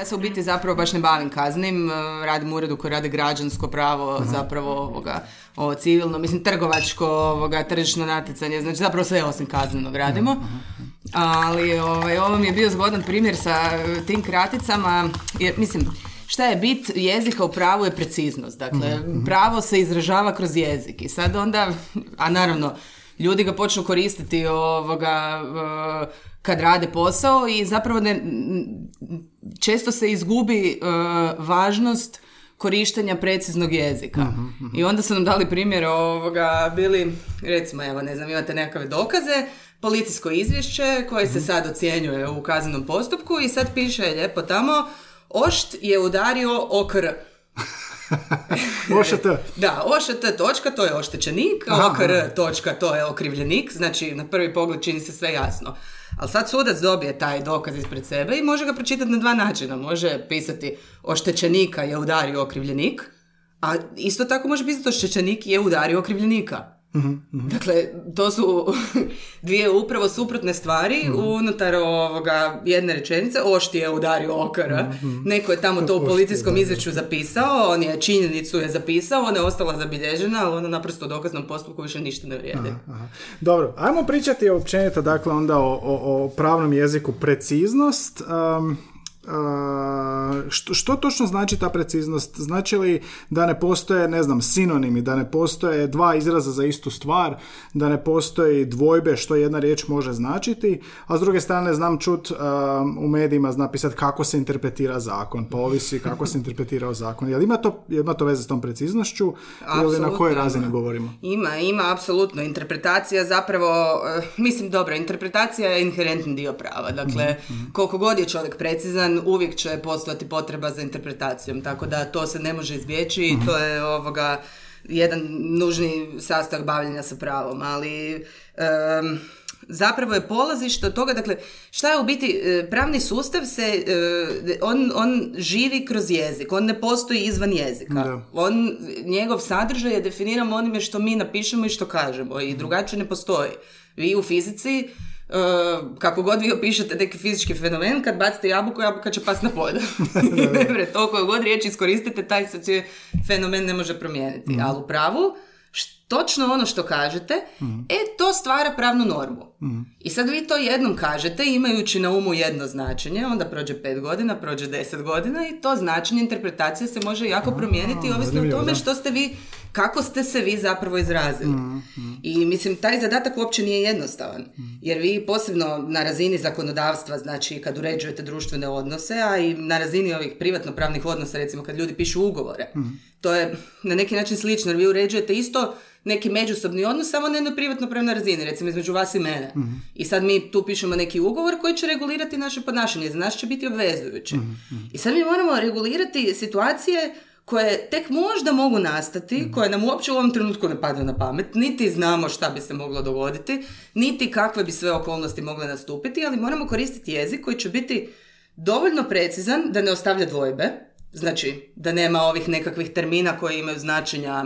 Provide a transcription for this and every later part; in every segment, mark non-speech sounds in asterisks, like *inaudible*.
Ja se u biti zapravo baš ne bavim kaznim, e, radim u uredu koji radi građansko pravo, zapravo ovoga, ovo civilno, mislim trgovačko, ovoga, tržišno natjecanje, znači zapravo sve osim kaznenog radimo. Ali ovaj, ovo mi je bio zgodan primjer sa e, tim kraticama, jer mislim, šta je bit jezika u pravu je preciznost. Dakle, pravo se izražava kroz jezik i sad onda, a naravno, ljudi ga počnu koristiti ovoga, e, kad rade posao i zapravo ne, često se izgubi e, važnost korištenja preciznog jezika. I onda su nam dali primjer ovoga, bili, recimo, evo, ne znam, imate nekakve dokaze, policijsko izvješće koje se sad ocjenjuje u kaznenom postupku i sad piše lijepo tamo, Ošt je udario okr. *laughs* Ošt. Da, ošt točka, to je oštećenik, Aha. okr točka, to je okrivljenik, znači na prvi pogled čini se sve jasno. Ali sad sudac dobije taj dokaz ispred sebe i može ga pročitati na dva načina. Može pisati oštećenika je udario okrivljenik, a isto tako može pisati oštećenik je udario okrivljenika. Dakle, to su *laughs* dvije upravo suprotne stvari unutar ovoga jedne rečenice. Ošti je udario okara. Neko je tamo to u policijskom da. izvješću zapisao, on je činjenicu je zapisao, ona je ostala zabilježena, ali ona naprosto u dokaznom postupku više ništa ne vrijedi. Aha. Dobro, ajmo pričati općenito dakle onda o, o, o pravnom jeziku preciznost. Um, što, što točno znači ta preciznost? Znači li da ne postoje, ne znam, sinonimi, da ne postoje dva izraza za istu stvar, da ne postoji dvojbe što jedna riječ može značiti, a s druge strane znam čut um, u medijima napisati kako se interpretira zakon, pa ovisi kako se interpretirao zakon. Jel ima to, ima to veze s tom preciznošću ili na kojoj razini ima. govorimo? Ima, ima, apsolutno. Interpretacija zapravo, eh, mislim dobro, interpretacija je inherentni dio prava. Dakle, koliko god je čovjek precizan, uvijek će postojati potreba za interpretacijom. Tako da to se ne može izbjeći i to je ovoga jedan nužni sastavak bavljenja sa pravom. Ali em, zapravo je polazište od toga, dakle, šta je u biti, e, pravni sustav se, e, on, on živi kroz jezik, on ne postoji izvan jezika. Da. On, njegov sadržaj je definiran onime što mi napišemo i što kažemo i drugačije ne postoji. Vi u fizici, kako god vi opišete neki fizički fenomen, kad bacite jabuku, jabuka će pas na polje. *laughs* Dobre, to koju god riječ iskoristite, taj se fenomen ne može promijeniti. Ali u pravu, točno ono što kažete, e, to stvara pravnu normu. I sad vi to jednom kažete, imajući na umu jedno značenje, onda prođe pet godina, prođe deset godina i to značenje interpretacije se može jako promijeniti ovisno o tome što ste vi, kako ste se vi zapravo izrazili. I mislim, taj zadatak uopće nije jednostavan. Jer vi posebno na razini zakonodavstva, znači kad uređujete društvene odnose, a i na razini ovih privatno-pravnih odnosa, recimo kad ljudi pišu ugovore, to je na neki način slično, jer vi uređujete isto neki međusobni odnos, samo na jednoj privatno-pravnoj razini, recimo između vas i mene. I sad mi tu pišemo neki ugovor koji će regulirati naše ponašanje, za nas će biti obvezujući. I sad mi moramo regulirati situacije koje tek možda mogu nastati, koje nam uopće u ovom trenutku ne padaju na pamet, niti znamo šta bi se moglo dogoditi, niti kakve bi sve okolnosti mogle nastupiti, ali moramo koristiti jezik koji će biti dovoljno precizan da ne ostavlja dvojbe, znači da nema ovih nekakvih termina koji imaju značenja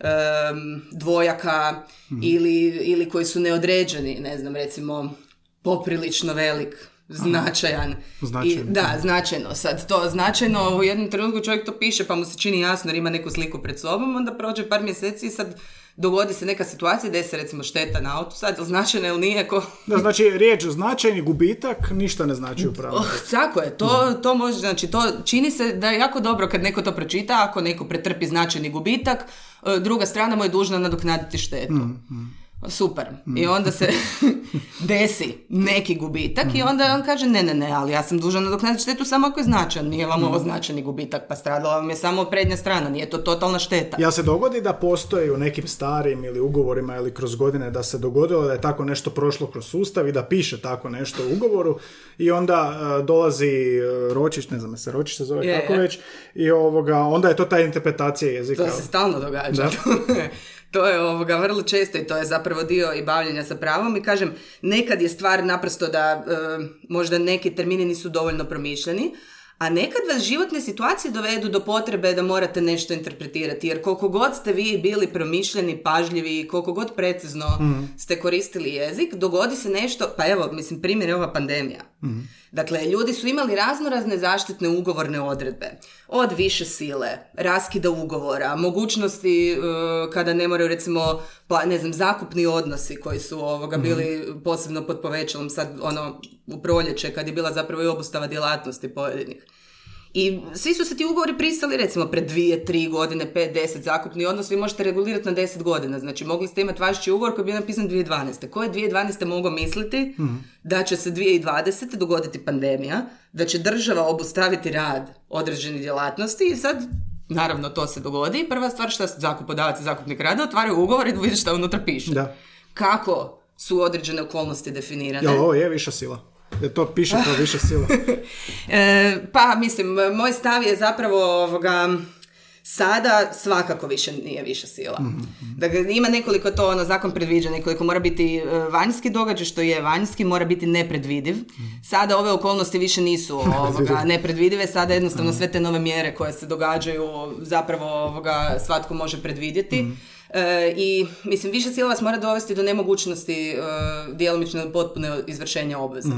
em, dvojaka ili, ili koji su neodređeni, ne znam, recimo poprilično velik, značajan. Značajno. I, da, značajno. Sad to značajno u jednom trenutku čovjek to piše pa mu se čini jasno jer ima neku sliku pred sobom, onda prođe par mjeseci i sad dogodi se neka situacija da se recimo šteta na autu sad, jel značajno ili nije, ko, Da, znači riječ značajni gubitak ništa ne znači u pravu. Oh, tako je, to, to može, znači to čini se da je jako dobro kad neko to pročita, ako neko pretrpi značajni gubitak, e, druga strana mu je dužna nadoknaditi štetu. Super. I onda se *laughs* desi neki gubitak i onda on kaže ne, ne, ne, ali ja sam dužan nadoknaditi štetu samo ako je značajan. Nije vam ovo značajni gubitak, pa stradala vam je samo prednja strana, nije to totalna šteta. Ja se dogodi da postoji u nekim starim ili ugovorima ili kroz godine da se dogodilo da je tako nešto prošlo kroz sustav i da piše tako nešto u ugovoru i onda e, dolazi e, Ročić, ne znam se Ročić se zove Je, kako već i ovoga, onda je to ta interpretacija jezika. To se stalno događa. Da. *laughs* to je ovoga vrlo često i to je zapravo dio i bavljenja sa pravom. I kažem, nekad je stvar naprosto da e, možda neki termini nisu dovoljno promišljeni, a nekad vas životne situacije dovedu do potrebe da morate nešto interpretirati, jer koliko god ste vi bili promišljeni, pažljivi, koliko god precizno ste koristili jezik, dogodi se nešto, pa evo, mislim, primjer je ova pandemija. Dakle, ljudi su imali raznorazne zaštitne ugovorne odredbe. Od više sile, raskida ugovora, mogućnosti e, kada ne moraju recimo, pa, ne znam, zakupni odnosi koji su ovoga bili posebno pod povećalom sad ono u proljeće kad je bila zapravo i obustava djelatnosti pojedinih. I svi su se ti ugovori pristali recimo pred dvije, tri godine, pet, deset zakupni odnos, vi možete regulirati na deset godina. Znači mogli ste imati važeći ugovor koji je bio napisan 2012. Ko je 2012. mogao misliti da će se 2020. dogoditi pandemija, da će država obustaviti rad određenih djelatnosti i sad Naravno, to se dogodi. Prva stvar što zakupodavac i zakupnik rade, otvaraju ugovor i vidiš šta unutra piše. Da. Kako su određene okolnosti definirane? Jel ovo je viša sila? Jer to piše kao viša sila. *laughs* E, pa, mislim, moj stav je zapravo ovoga, sada svakako više nije više sila. Dakle, ima nekoliko to, ono, zakon predviđa, nekoliko mora biti e, vanjski događaj, što je vanjski, mora biti nepredvidiv. Sada ove okolnosti više nisu *laughs* ovoga, nepredvidive, sada jednostavno sve te nove mjere koje se događaju, zapravo ovoga, svatko može predvidjeti. E, I, mislim, više sila vas mora dovesti do nemogućnosti e, djelomično ili potpune izvršenja obveze.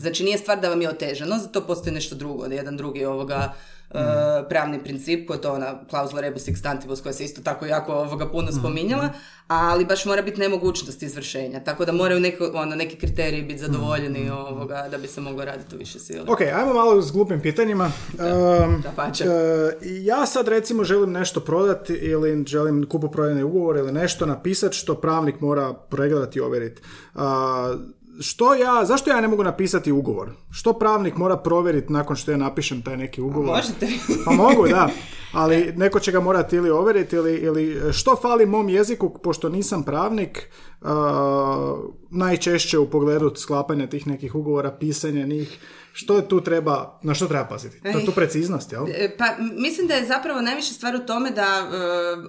Znači, nije stvar da vam je otežano, za to postoji nešto drugo, jedan drugi ovoga e, pravni princip, koji je to ona klauzula rebus extantibus koja se isto tako jako ovoga puno spominjala, ali baš mora biti nemogućnost izvršenja, tako da moraju neko, ono, neki kriteriji biti zadovoljeni ovoga, da bi se moglo raditi u više sile. Ok, ajmo malo s glupim pitanjima. Um, dapače. e, ja sad recimo želim nešto prodati ili želim kupoprodajni ugovor ili nešto napisati što pravnik mora pregledati i ovjeriti. A, što ja, zašto ja ne mogu napisati ugovor? Što pravnik mora provjeriti nakon što ja napišem taj neki ugovor? Možete? *laughs* Pa mogu, da. Ali neko će ga morati ili ovjeriti ili, ili što fali mom jeziku, pošto nisam pravnik, a, najčešće u pogledu sklapanja tih nekih ugovora, pisanja njih, što tu treba, na što treba paziti? To je tu preciznost, jel? E, Pa mislim da je zapravo najviše stvar u tome da e,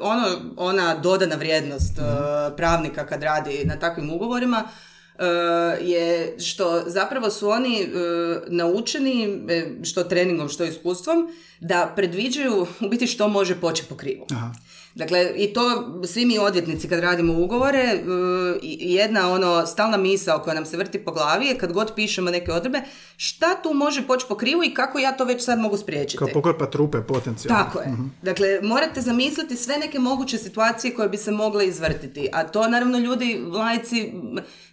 ono, ona dodana vrijednost e, pravnika kad radi na takvim ugovorima je što zapravo su oni e, naučeni, e, što treningom, što iskustvom, da predviđaju u biti što može poći po krivu. Aha. Dakle, i to svi mi odvjetnici kad radimo ugovore, e, jedna ono stalna misao koja nam se vrti po glavi je kad god pišemo neke odredbe, šta tu može poći po krivu i kako ja to već sad mogu spriječiti. Kao pokrpat rupe potencijalno. Tako je. Dakle, morate zamisliti sve neke moguće situacije koje bi se mogle izvrtiti. A to naravno ljudi, lajci,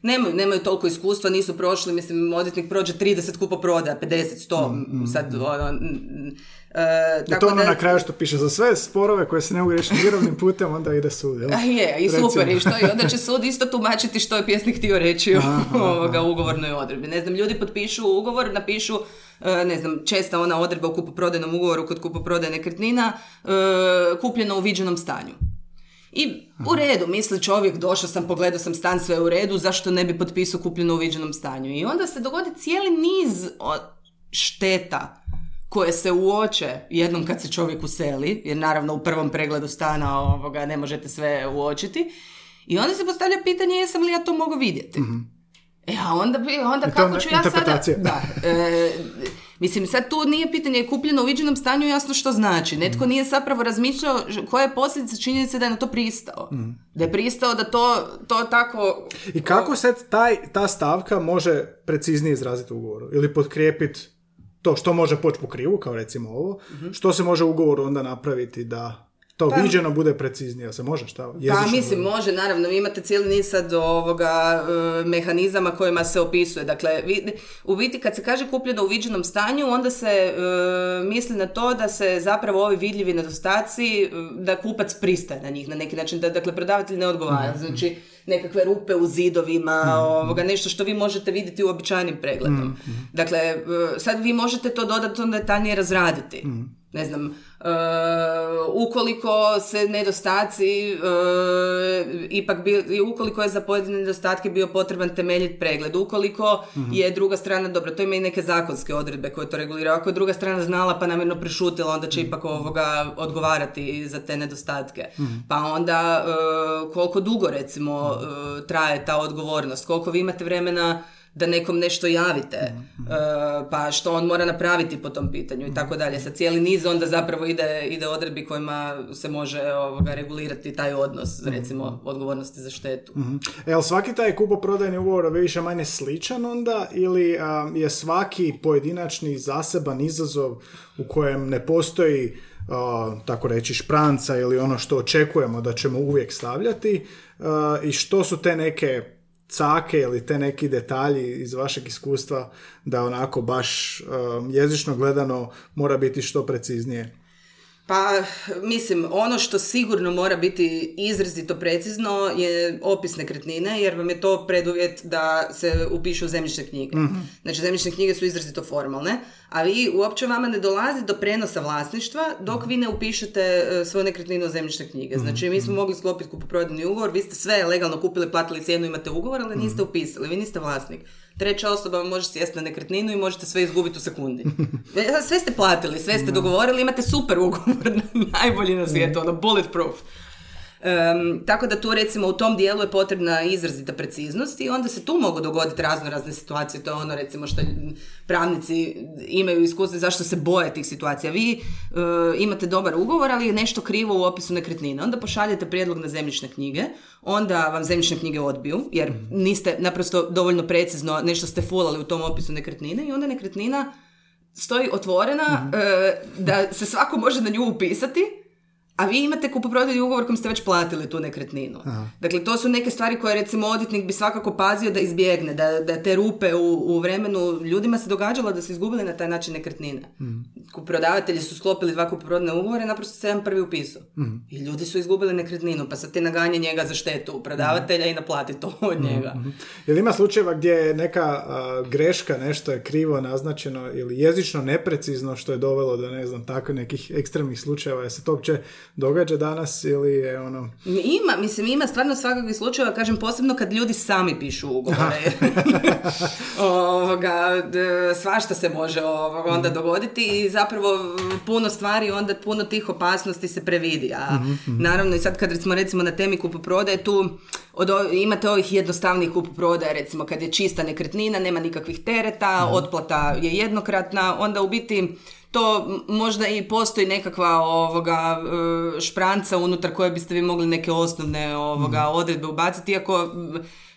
nemaju, nemaju toliko iskustva, nisu prošli, mislim, odvjetnik prođe 30 kupoprodaja, 50, 100, m, sad, ono, m, m, e, I tako to ono da- na kraju što piše za sve sporove koje se ne mogu riješiti mirovnim putem, onda ide sud, jel? A je, i Recimo. super, i što i onda će sud isto tumačiti što je pjesnik htio reći u ovoga ugovornoj odredbi. Ne znam, ljudi potpišu ugovor, napišu, e, ne znam, česta ona odredba u kupoprodajnom ugovoru kod kupoprodaje nekretnina, e, kupljeno u viđenom stanju. I u redu, misli čovjek, došao sam, pogledao sam stan, sve u redu, zašto ne bi potpisao kupljeno u viđenom stanju? I onda se dogodi cijeli niz šteta koje se uoče jednom kad se čovjek useli, jer naravno u prvom pregledu stana ovoga ne možete sve uočiti. I onda se postavlja pitanje jesam li ja to mogao vidjeti. E, a onda, bi, onda kako ću ja sada... Da, e, mislim, sad tu nije pitanje je kupljeno u viđenom stanju jasno što znači. Netko Mhm. nije zapravo razmišljao koja je posljedica činjenice da je na to pristao. Mhm. Da je pristao da to, to tako... I kako se taj, ta stavka može preciznije izraziti u ugovoru? Ili potkrijepiti to što može poći po krivu, kao recimo ovo, Mhm. što se može u ugovoru onda napraviti da to viđeno bude preciznije? Se može šta? Pa mislim, bude? može, naravno, vi imate cijeli niz sad ovoga e, mehanizama kojima se opisuje. Dakle, vi, u biti kad se kaže kupljeno u viđenom stanju, onda se e, misli na to da se zapravo ovi vidljivi nedostaci, e, da kupac pristaje na njih na neki način, da dakle prodavatelj ne odgovara. Znači, nekakve rupe u zidovima, ovoga, nešto što vi možete vidjeti uobičajenim pregledom. Dakle, e, sad vi možete to dodatno detaljnije razraditi. ne znam, e, ukoliko se nedostaci, e, ipak bi, ukoliko je za pojedine nedostatke bio potreban temeljit pregled, ukoliko je druga strana, dobro, to ima i neke zakonske odredbe koje to reguliraju, ako je druga strana znala pa namjerno prešutila, onda će ipak ovoga odgovarati za te nedostatke. Pa onda e, koliko dugo recimo e, traje ta odgovornost, koliko vi imate vremena da nekom nešto javite, e, pa što on mora napraviti po tom pitanju i tako dalje. Sa cijeli niz onda zapravo ide, ide odredbi kojima se može ovoga, regulirati taj odnos, recimo, odgovornosti za štetu. Mhm. Jel svaki taj kupoprodajni ugovor više manje sličan onda ili a, je svaki pojedinačni zaseban izazov u kojem ne postoji a, tako reći špranca ili ono što očekujemo da ćemo uvijek stavljati a, i što su te neke cake ili te neki detalji iz vašeg iskustva da onako baš um, jezično gledano mora biti što preciznije. Pa, mislim, ono što sigurno mora biti izrazito precizno je opis nekretnine, jer vam je to preduvjet da se upišu u zemljišne knjige. Znači, zemljišne knjige su izrazito formalne, a vi uopće vama ne dolazi do prenosa vlasništva dok vi ne upišete e, svoju nekretninu u zemljišne knjige. Znači, mi smo mogli sklopiti kupoprodajni ugovor, vi ste sve legalno kupili, platili cijenu, imate ugovor, ali niste upisali, vi niste vlasnik. Treća osoba može sjesti na nekretninu i možete sve izgubiti u sekundi. *laughs* E, Sve ste platili, sve ste dogovorili, imate super ugovor, *laughs* najbolji na svijetu, ono bulletproof. Em, tako da tu recimo u tom dijelu je potrebna izrazita preciznost i onda se tu mogu dogoditi razno razne situacije. To je ono recimo što pravnici imaju iskustvo zašto se boje tih situacija. Vi e, imate dobar ugovor, ali je nešto krivo u opisu nekretnine. Onda pošaljete prijedlog na zemljišne knjige, onda vam zemljišne knjige odbiju, jer niste naprosto dovoljno precizno nešto ste fulali u tom opisu nekretnine i onda nekretnina stoji otvorena e, da se svako može na nju upisati a vi imate kupoprodajni ugovor kojim ste već platili tu nekretninu. Dakle, to su neke stvari koje recimo odvjetnik bi svakako pazio da izbjegne, da, da te rupe u, u vremenu. Ljudima se događalo da su izgubili na taj način nekretnine. Kupoprodavatelji su sklopili dva kupoprodajne ugovore, naprosto se jedan prvi upisao. I ljudi su izgubili nekretninu, pa sad ti naganja njega za štetu prodavatelja i naplati to *laughs* od njega. Jel ima slučajeva gdje je neka a, greška, nešto je krivo naznačeno ili jezično neprecizno što je dovelo do ne znam tako nekih ekstremnih slučajeva, je se to uopće događa danas ili je ono... Ima, mislim, ima stvarno svakakvih slučajeva, kažem, posebno kad ljudi sami pišu ugovore. *laughs* ovoga, svašta se može ovoga onda dogoditi i zapravo puno stvari, onda puno tih opasnosti se previdi. A naravno i sad kad smo recimo na temi kupoprodaje, tu od, imate ovih jednostavnih kupoprodaja, recimo kad je čista nekretnina, nema nikakvih tereta, otplata je jednokratna, onda u biti to možda i postoji nekakva ovoga e, špranca unutar koje biste vi mogli neke osnovne ovoga odredbe ubaciti, iako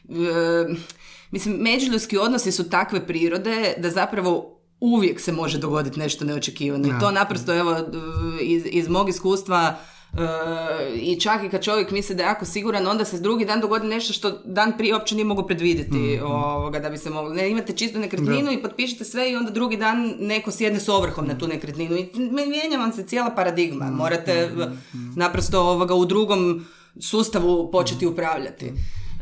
e, mislim međuljudski odnosi su takve prirode da zapravo uvijek se može dogoditi nešto neočekivano. I to naprosto evo iz, iz mog iskustva i čak i kad čovjek misli da je jako siguran, onda se drugi dan dogodi nešto što dan prije uopće nije mogao predvidjeti ovoga, da bi se moglo. Ne, imate čistu nekretninu i potpišete sve i onda drugi dan neko sjedne s ovrhom na tu nekretninu i mijenja vam se cijela paradigma. Morate e, naprosto ovoga u drugom sustavu početi upravljati.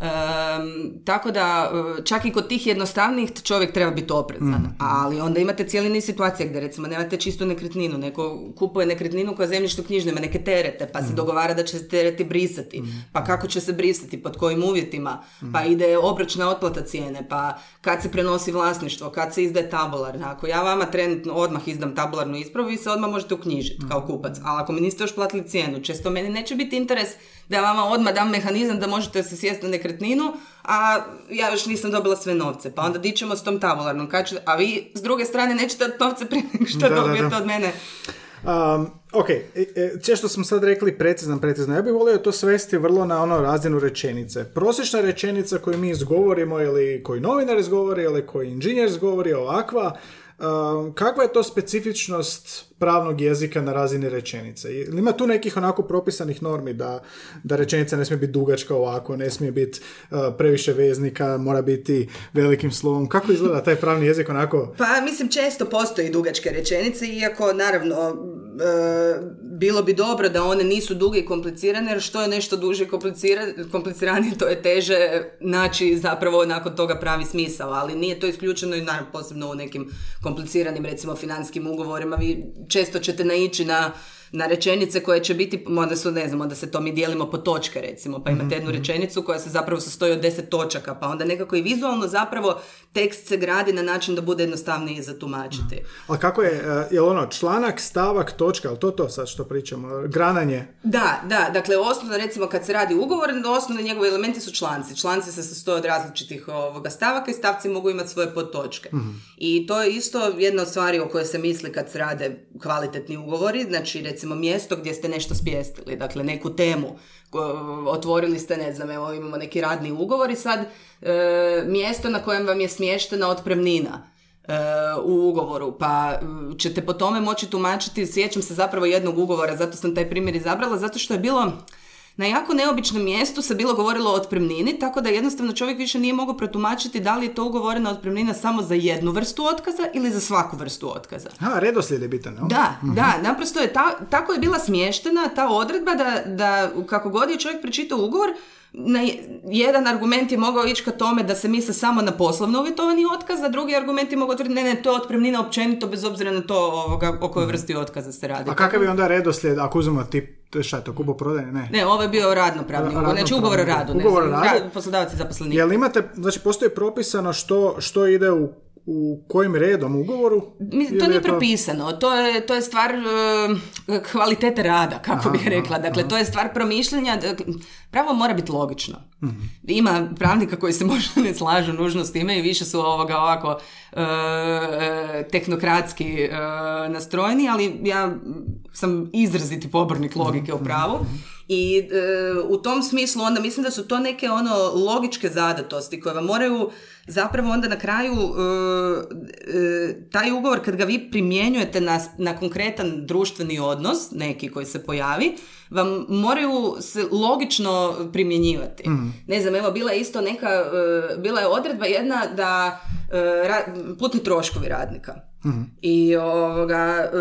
Em, tako da, e, čak i kod tih jednostavnijih čovjek treba biti oprezan, ali onda imate cijeli niz situacija gdje recimo nemate čistu nekretninu, neko kupuje nekretninu koja zemljišno knjižno ima neke terete, pa se dogovara da će se tereti brisati, pa kako će se brisati, pod kojim uvjetima, pa ide obročna otplata cijene, pa kad se prenosi vlasništvo, kad se izdaje tabularna. Ako ja vama trenutno odmah izdam tabularnu ispravu, vi se odmah možete uknjižiti kao kupac, ali ako mi niste još platili cijenu, često meni neće biti interes da vama odmah dam mehanizam da možete se sjesti na nekretninu, a ja još nisam dobila sve novce. Pa onda dićemo s tom tabularnom, kad ću- a vi s druge strane nećete novce prije nego što Da, da, dobijete da. od mene. Um, ok, e, e, često smo sad rekli precizno, precizno. Ja bih volio to svesti vrlo na ono razinu rečenice. Prosječna rečenica koju mi izgovorimo ili koju novinar izgovori ili koji inženjer izgovori ovakva, um, kakva je to specifičnost pravnog jezika na razini rečenice? Ima tu nekih onako propisanih normi da, da rečenica ne smije biti dugačka ovako, ne smije biti uh, previše veznika, mora biti velikim slovom. Kako izgleda taj pravni jezik onako? Pa mislim često postoji dugačke rečenice, iako naravno e, bilo bi dobro da one nisu duge i komplicirane, jer što je nešto duže kompliciranije, to je teže naći zapravo nakon toga pravi smisao, ali nije to isključeno i naravno posebno u nekim kompliciranim recimo financijskim ugovorima, vi često ćete naići na na rečenice koje će biti, onda su, ne znam, onda se to mi dijelimo po točke recimo, pa imate jednu rečenicu koja se zapravo sastoji od deset točaka, pa onda nekako i vizualno zapravo tekst se gradi na način da bude jednostavniji za tumačiti. A kako je, e, je ono članak, stavak, točka, ali to to sad što pričamo, grananje? Da, da, dakle osnovno recimo kad se radi ugovor, osnovni njegovi elementi su članci. Članci se sastoje od različitih ovoga stavaka i stavci mogu imati svoje podtočke. I to je isto jedna od stvari o kojoj se misli kad se rade kvalitetni ugovori, znači recimo mjesto gdje ste nešto spjestili, dakle neku temu, otvorili ste, ne znam, evo imamo neki radni ugovor i sad e, mjesto na kojem vam je smještena otpremnina e, u ugovoru, pa ćete po tome moći tumačiti, sjećam se zapravo jednog ugovora, zato sam taj primjer izabrala, zato što je bilo na jako neobičnom mjestu se bilo govorilo o otpremnini, tako da jednostavno čovjek više nije mogao protumačiti da li je to ugovorena otpremnina samo za jednu vrstu otkaza ili za svaku vrstu otkaza. A, redoslijed je bitan, Da, mhm. da, naprosto je ta, tako je bila smještena ta odredba da, da kako god je čovjek pročitao ugovor, na jedan argument je mogao ići ka tome da se misle samo na poslovno uvjetovani otkaz, a drugi argument je mogao tvrditi ne, ne, to je otpremnina općenito bez obzira na to ovoga, o kojoj mhm. vrsti otkaza se radi. A kakav je onda redoslijed ako uzmemo tip šta je to, kubo prodaje? Ne. Ne, ovo je bio radno pravni ugovor, znači ugovor o radu. Ugovor o radu? Poslodavac i zaposlenik. Jel imate, znači postoji propisano što, što ide u u kojim redom ugovoru? Mislim, to nije propisano. To je, to je stvar uh, kvalitete rada, kako bih rekla. Dakle, to je stvar promišljanja. Pravo mora biti logično. Mhm. Ima pravnika koji se *laughs* možda ne slažu nužno s time i više su ovoga ovako uh, tehnokratski uh, nastrojeni, ali ja sam izraziti pobornik logike u pravu. Mhm. I u tom smislu onda mislim da su to neke ono logičke zadatosti koje vam moraju zapravo onda na kraju e, e, taj ugovor kad ga vi primjenjujete na, na konkretan društveni odnos, neki koji se pojavi, vam moraju se logično primjenjivati. Mhm. Ne znam, evo bila je isto neka, e, bila je odredba jedna da putni troškovi radnika. Mhm. I ovoga,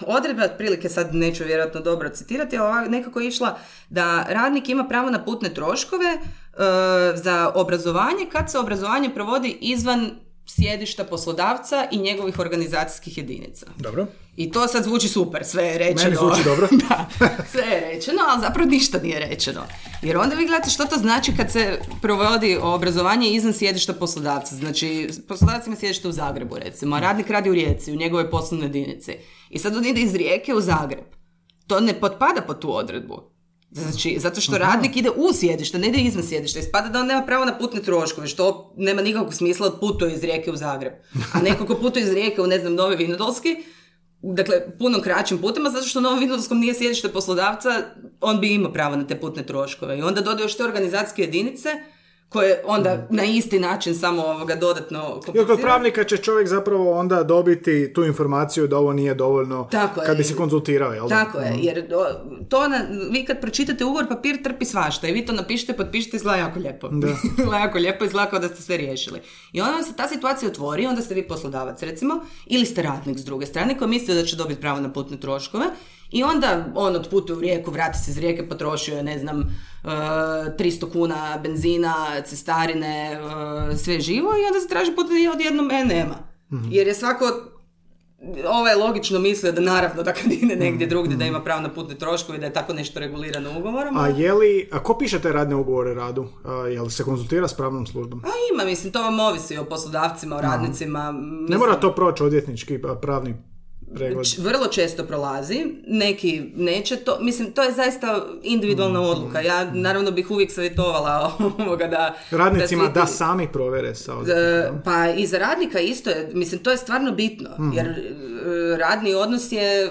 odredba, otprilike sad neću vjerojatno dobro citirati, ali nekako je išla da radnik ima pravo na putne troškove E, za obrazovanje kad se obrazovanje provodi izvan sjedišta poslodavca i njegovih organizacijskih jedinica. Dobro. I to sad zvuči super, sve je rečeno. Meni zvuči dobro. *laughs* da, sve je rečeno, ali zapravo ništa nije rečeno. Jer onda vi gledate što to znači kad se provodi obrazovanje izvan sjedišta poslodavca. Znači, poslodavac ima sjedište u Zagrebu, recimo, a radnik radi u Rijeci, u njegove poslovne jedinice. I sad on ide iz Rijeke u Zagreb. To ne potpada pod tu odredbu. Znači, zato što radnik ide u sjedište, ne ide izvan sjedišta. Ispada da on nema pravo na putne troškove, što nema nikakvog smisla od putuje iz Rijeke u Zagreb. A neko ko putuje iz Rijeke u, ne znam, Novi Vinodolski, dakle, puno kraćim putima, zato što u Novom Vinodolskom nije sjedište poslodavca, on bi imao pravo na te putne troškove. I onda dodaju još te organizacijske jedinice, koje onda na isti način samo ovoga dodatno Jer kod pravnika će čovjek zapravo onda dobiti tu informaciju da ovo nije dovoljno Tako kad bi se konzultirao, jel? Tako je, mhm. jer to na, vi kad pročitate ugovor, papir trpi svašta i vi to napišete, potpišete, izgleda jako lijepo. Da. *laughs* izgleda jako lijepo, izgleda kao da ste sve riješili. I onda vam se ta situacija otvori, onda ste vi poslodavac recimo, ili ste radnik s druge strane koji misli da će dobiti pravo na putne troškove i onda on otputuje u rijeku, vrati se iz rijeke, potrošio je, ne znam, 300 e, kuna benzina, cestarine, e, sve živo i onda se traži put i odjednom e, nema. Mhm. Jer je svako ovaj logično mislio da naravno da kad ide negdje mhm. drugdje da ima pravo na putne troškove i da je tako nešto regulirano ugovorom. A je li, a ko piše te radne ugovore radu? A, jel se konzultira s pravnom službom? A ima, mislim, to vam ovisi o poslodavcima, o radnicima. Ne mora to proći odvjetnički pravni vrlo često prolazi, neki neće to, mislim, to je zaista individualna mm, odluka. Ja mm. naravno bih uvijek savjetovala *laughs* ovoga da... Radnicima da, da sami provere sa e, Pa i za radnika isto je, mislim, to je stvarno bitno, mm. jer e, radni odnos je, e,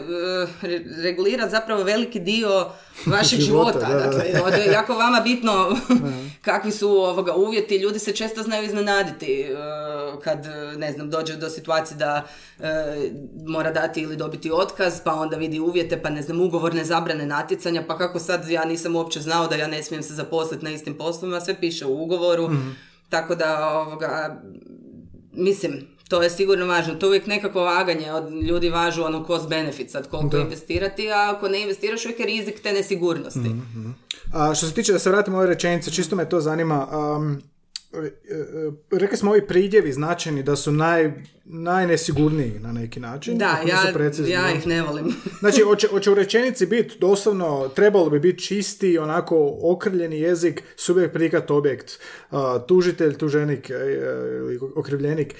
regulira zapravo veliki dio *laughs* vašeg života. života dakle, je jako vama bitno *laughs* kakvi su ovoga uvjeti. Ljudi se često znaju iznenaditi kad, ne znam, dođe do situacije da mora dati ili dobiti otkaz, pa onda vidi uvjete, pa ne znam, ugovorne zabrane natjecanja, pa kako sad ja nisam uopće znao da ja ne smijem se zaposliti na istim poslovima, sve piše u ugovoru, mhm. tako da, ovoga, mislim, to je sigurno važno. To je uvijek nekako vaganje od ljudi važu ono cost benefit sad koliko investirati, a ako ne investiraš uvijek je rizik te nesigurnosti. mm A, što se tiče da se vratimo ove rečenice, čisto me to zanima. Um, e, e, rekli smo ovi pridjevi značajni da su naj, najnesigurniji na neki način. Da, ja, precizni. ja ih ne volim. *laughs* Znači, hoće, hoće u rečenici biti doslovno, trebalo bi biti čisti, onako okrivljeni jezik, subjekt, prikat, objekt, tužitelj, tuženik, e, okrivljenik,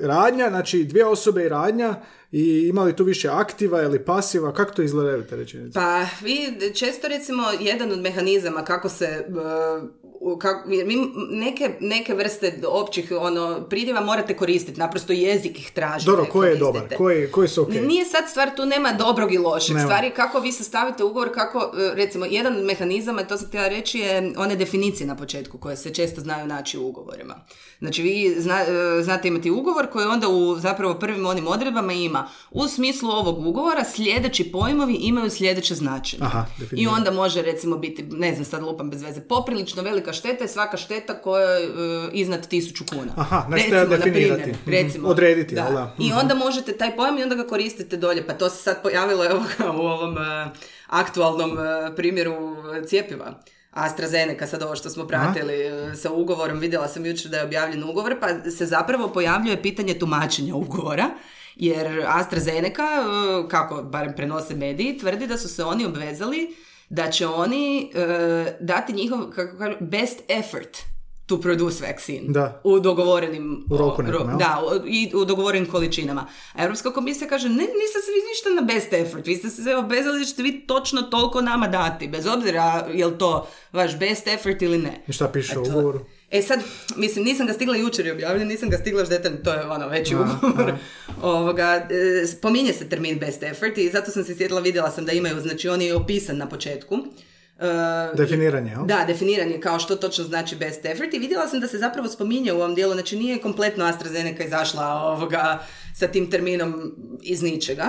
radnja, znači dvije osobe i radnja, i ima li tu više aktiva ili pasiva, kako to izgledaju te rečenice? Pa vi često recimo jedan od mehanizama kako se kako, vi neke, neke vrste općih ono, pridjeva morate koristiti, naprosto jezik ih traži. Dobro, koji je dobar, koji, koji su ok? Nije sad stvar, tu nema dobrog i lošeg. Nema. Stvari kako vi sastavite ugovor, kako, e, recimo, jedan od mehanizama, to sam htjela reći, je one definicije na početku koje se često znaju naći u ugovorima. Znači, vi zna- e, znate imati ugovor koji onda u zapravo prvim onim odredbama ima u smislu ovog ugovora sljedeći pojmovi imaju sljedeće značenje. Aha, I onda može recimo biti, ne znam sad lupam bez veze, poprilično velika šteta je svaka šteta koja je e, iznad tisuću kuna. Aha, znači recimo, treba na primjer, definirati. Mhm. recimo. Odrediti, da. da? I onda možete taj pojam i onda ga koristite dolje. Pa to se sad pojavilo evo, u ovom e, aktualnom e, primjeru cjepiva. AstraZeneca, sad ovo što smo pratili e, sa ugovorom, vidjela sam jučer da je objavljen ugovor, pa se zapravo pojavljuje pitanje tumačenja ugovora, jer AstraZeneca, kako barem prenose mediji, tvrdi da su se oni obvezali da će oni e, dati njihov, kako kažu, best effort to produce vaccine. Da. U dogovorenim... U roku nekom, jel? Da, o- i u dogovorenim količinama. A Europska komisija kaže, ne, niste se vi ništa na best effort, vi ste se obvezali da ćete vi točno toliko nama dati, bez obzira je li to vaš best effort ili ne. I šta piše u ugovoru? E sad, mislim, nisam ga stigla jučer je objavljen, nisam ga stigla još detaljno, to je ono veći ugovor. *laughs* Ovoga, e, spominje se termin best effort i zato sam se sjetila, vidjela sam da imaju, znači on je opisan na početku. E, Definiranje, jel? da, definiran je kao što točno znači best effort i vidjela sam da se zapravo spominje u ovom dijelu, znači nije kompletno AstraZeneca izašla ovoga sa tim terminom iz ničega,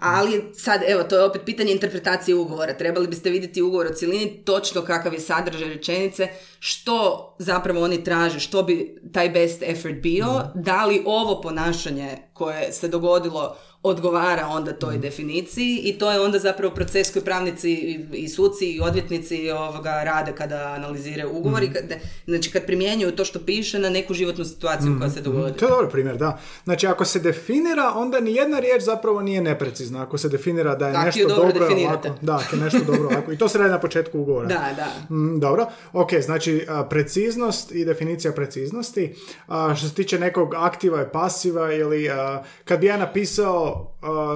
ali sad evo to je opet pitanje interpretacije ugovora. Trebali biste vidjeti ugovor o cjelini, točno kakav je sadržaj rečenice, što zapravo oni traže, što bi taj best effort bio, da li ovo ponašanje koje se dogodilo odgovara onda toj definiciji i to je onda zapravo proces koji pravnici i, suci i odvjetnici ovoga rade kada analiziraju ugovor i kad, znači kad primjenjuju to što piše na neku životnu situaciju koja se dogodi. To je dobar primjer, da. Znači, ako se definira, onda ni jedna riječ zapravo nije neprecizna. Ako se definira da je nešto dobro dobro ovako. Da, je nešto dobro ovako. I to se radi na početku ugovora. Da, da. Mm, dobro, ok, znači preciznost i definicija preciznosti. A, što se tiče nekog aktiva i pasiva ili a, kad bi ja napisao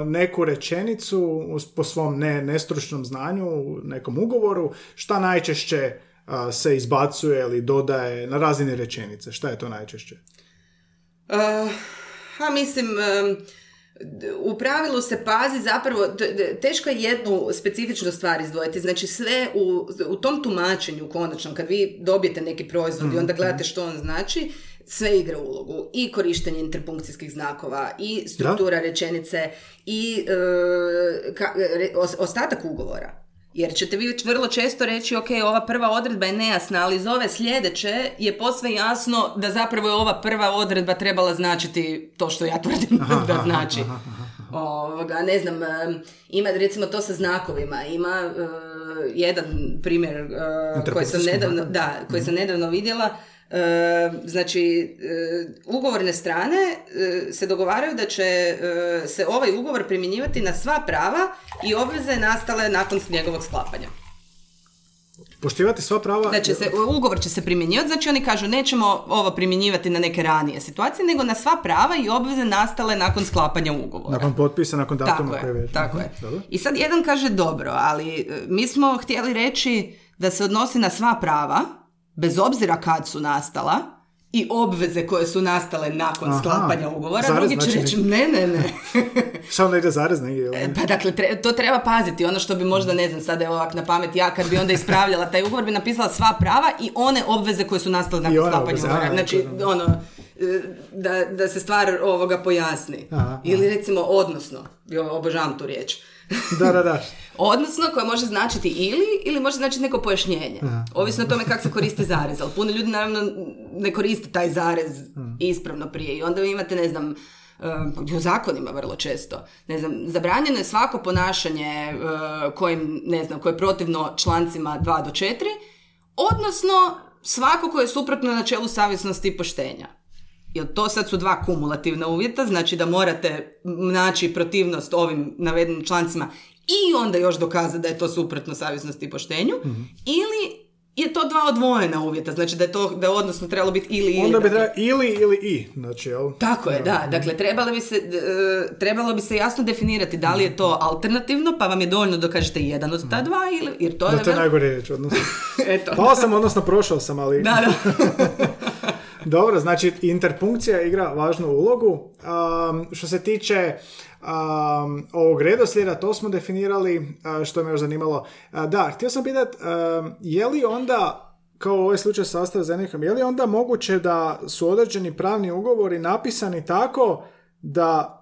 neku rečenicu po svom ne, nestručnom znanju u nekom ugovoru, šta najčešće se izbacuje ili dodaje na razini rečenice? Šta je to najčešće? Uh, a mislim, um, u pravilu se pazi zapravo, teško je jednu specifičnu stvar izdvojiti, znači sve u, u tom tumačenju konačnom, kad vi dobijete neki proizvod i onda gledate što on znači, sve igra ulogu. I korištenje interpunkcijskih znakova, i struktura rečenice, i e, ka- re- os- ostatak ugovora. Jer ćete vi vrlo često reći, ok, ova prva odredba je nejasna, ali iz ove sljedeće je posve jasno da zapravo je ova prva odredba trebala značiti to što ja tvrdim *laughs* da znači. Ovoga, ne znam, ima recimo to sa znakovima, ima e, jedan primjer e, koji sam nedavno, da, koji sam nedavno vidjela, znači, e, ugovorne strane e, se dogovaraju da će e, se ovaj ugovor primjenjivati na sva prava i obveze nastale nakon njegovog sklapanja. Poštivati sva prava... Će se, ugovor će se primjenjivati, znači oni kažu nećemo ovo primjenjivati na neke ranije situacije, nego na sva prava i obveze nastale nakon sklapanja ugovora. Nakon potpisa, nakon datuma koji je, tako Mhm, je. Dobro. I sad jedan kaže dobro, ali e, mi smo htjeli reći da se odnosi na sva prava, bez obzira kad su nastala, i obveze koje su nastale nakon Aha, sklapanja ugovora, zarez drugi će znači reći ne, ne, ne. Šta onda ide zarez negdje? E, Pa dakle, tre- to treba paziti. Ono što bi možda, ne znam, sada je ovak na pamet, ja kad bi onda ispravljala taj ugovor, bi napisala sva prava i one obveze koje su nastale nakon sklapanja ugovora. Znači, ono, e, da, da se stvar ovoga pojasni. Aha, Ili recimo, odnosno, obožavam tu riječ. Da, da, da. Odnosno, koje može značiti ili, ili može značiti neko pojašnjenje. Ovisno o tome kako se koristi zarez. Ali puno ljudi naravno ne koriste taj zarez ispravno prije. I onda vi imate, ne znam, e, u zakonima vrlo često. Ne znam, zabranjeno je svako ponašanje e, kojim, ne znam, koje je protivno člancima 2 do 4, odnosno svako ko je suprotno načelu savjesnosti i poštenja. Jer to sad su dva kumulativna uvjeta, znači da morate naći protivnost ovim navedenim člancima i onda još dokazati da je to suprotno savjesnosti i poštenju, ili je to dva odvojena uvjeta, znači da je to, da je odnosno trebalo biti ili ili. Onda bi dakle. ili ili i, znači, jel? Tako je, da. Dakle, trebalo bi, se, e, trebalo bi se jasno definirati da li je to alternativno, pa vam je dovoljno da kažete jedan od ta dva, ili, jer to Da, je... to je najgore riječ, odnosno. *laughs* Eto. Pao sam, odnosno prošao sam, ali... Da, da. *laughs* Dobro, znači interpunkcija igra važnu ulogu. Um, što se tiče um, ovog redoslijeda, to smo definirali, što me još zanimalo. Da, htio sam pitati, um, je li onda kao ovaj slučaj sa AstraZenecom, je li onda moguće da su određeni pravni ugovori napisani tako da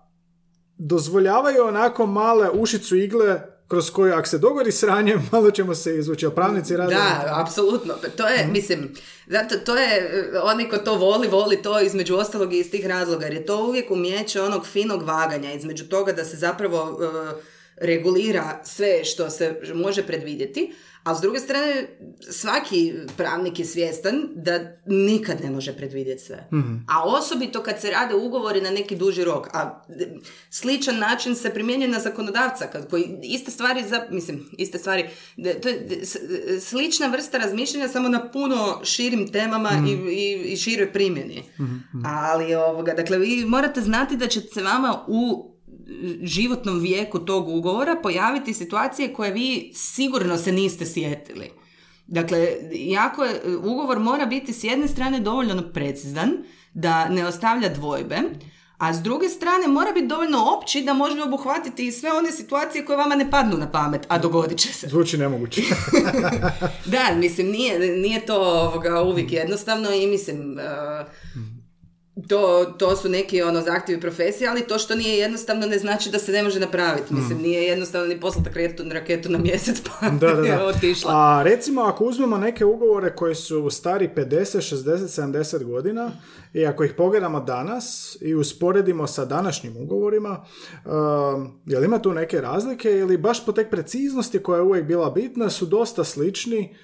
dozvoljavaju onako male ušicu igle kroz koju ako se dogodi sranje, *laughs* malo ćemo se izvući. Jel Pravnici rade Da, apsolutno. To je, mislim, zato to je, e, onaj ko to voli, voli to između ostalog i iz tih razloga, jer je to uvijek umjeće onog finog vaganja između toga da se zapravo e, regulira sve što se može predvidjeti, a s druge strane svaki pravnik je svjestan da nikad ne može predvidjeti sve. A osobito kad se rade ugovori na neki duži rok, a sličan način se primjenjuje na zakonodavca, kad, koji iste stvari, za, mislim, iste stvari, to je slična vrsta razmišljanja samo na puno širim temama i, i, i široj primjeni. Ali, ovoga, dakle, vi morate znati da će se vama u životnom vijeku tog ugovora pojaviti situacije koje vi sigurno se niste sjetili. Dakle, jako je, ugovor mora biti s jedne strane dovoljno precizan, da ne ostavlja dvojbe, a s druge strane mora biti dovoljno opći da može obuhvatiti i sve one situacije koje vama ne padnu na pamet, a dogodit će se. Zvuči nemoguće. *laughs* Da, mislim, nije, nije to ovoga, uvijek jednostavno i mislim, e, to, to su neki ono zahtjevi profesije, ali to što nije jednostavno ne znači da se ne može napraviti. Mislim, nije jednostavno ni poslati raketu, raketu na mjesec pa da, da, *laughs* je da. otišla. A recimo ako uzmemo neke ugovore koji su stari 50, 60, 70 godina i ako ih pogledamo danas i usporedimo sa današnjim ugovorima, um, je li ima tu neke razlike ili baš po tek preciznosti koja je uvijek bila bitna su dosta slični,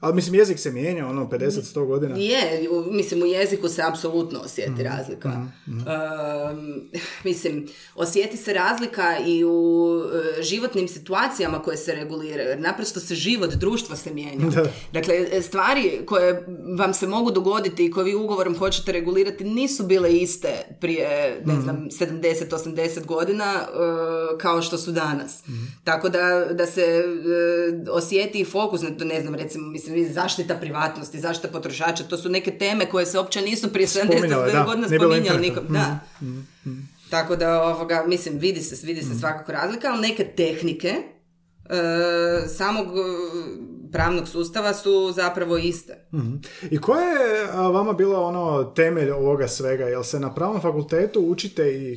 ali mislim jezik se mijenja ono 50-100 godina. Je, mislim u jeziku se apsolutno osjeti Mhm, razlika. Um, *laughs* mislim, osjeti se razlika i u e, životnim situacijama koje se reguliraju, naprosto se život društva se mijenja. Da. Dakle, e, stvari koje vam se mogu dogoditi i koje vi ugovorom hoćete regulirati nisu bile iste prije, ne znam, 70-80 godina e, kao što su danas. Tako da, da se e, osjeti i fokus na to, ne znam, recimo, mislim, zaštita privatnosti, zaštita potrošača, to su neke teme koje se uopće nisu prije 70 Spominjale, da. godina spominjali nikom. Da. Tako da, ovoga, mislim, vidi se, vidi se svakako razlika, ali neke tehnike e, samog pravnog sustava su zapravo iste. Mhm. I koje je a, vama bilo ono temelj ovoga svega? Jel se na pravnom fakultetu učite i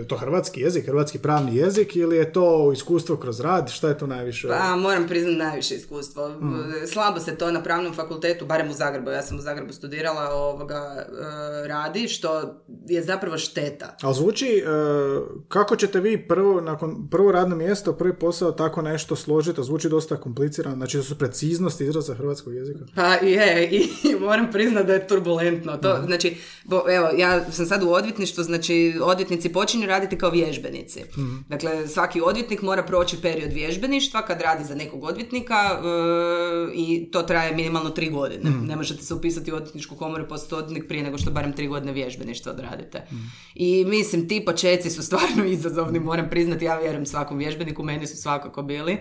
e, to hrvatski jezik, hrvatski pravni jezik ili je to iskustvo kroz rad? Šta je to najviše? Pa moram priznati najviše iskustvo. Slabo se to na pravnom fakultetu, barem u Zagrebu, ja sam u Zagrebu studirala, ovoga, e, radi, što je zapravo šteta. Ali zvuči, e, kako ćete vi prvo, nakon prvo radno mjesto, prvi posao tako nešto složiti, to zvuči dosta komplicirano, znači to su preciznost izraza hrvatskog jezika. Pa je, i *laughs* moram priznati da je turbulentno. To, znači, bo, evo, ja sam sad u odvjetništvu, znači odvjetnici počinju raditi kao vježbenici. Dakle, svaki odvjetnik mora proći period vježbeništva kad radi za nekog odvjetnika e, i to traje minimalno tri godine. Ne možete se upisati u odvjetničku komoru i postati odvjetnik prije nego što barem tri godine vježbeništva odradite. I mislim, ti počeci su stvarno *laughs* izazovni, moram priznati, ja vjerujem svakom vježbeniku, meni su svakako bili.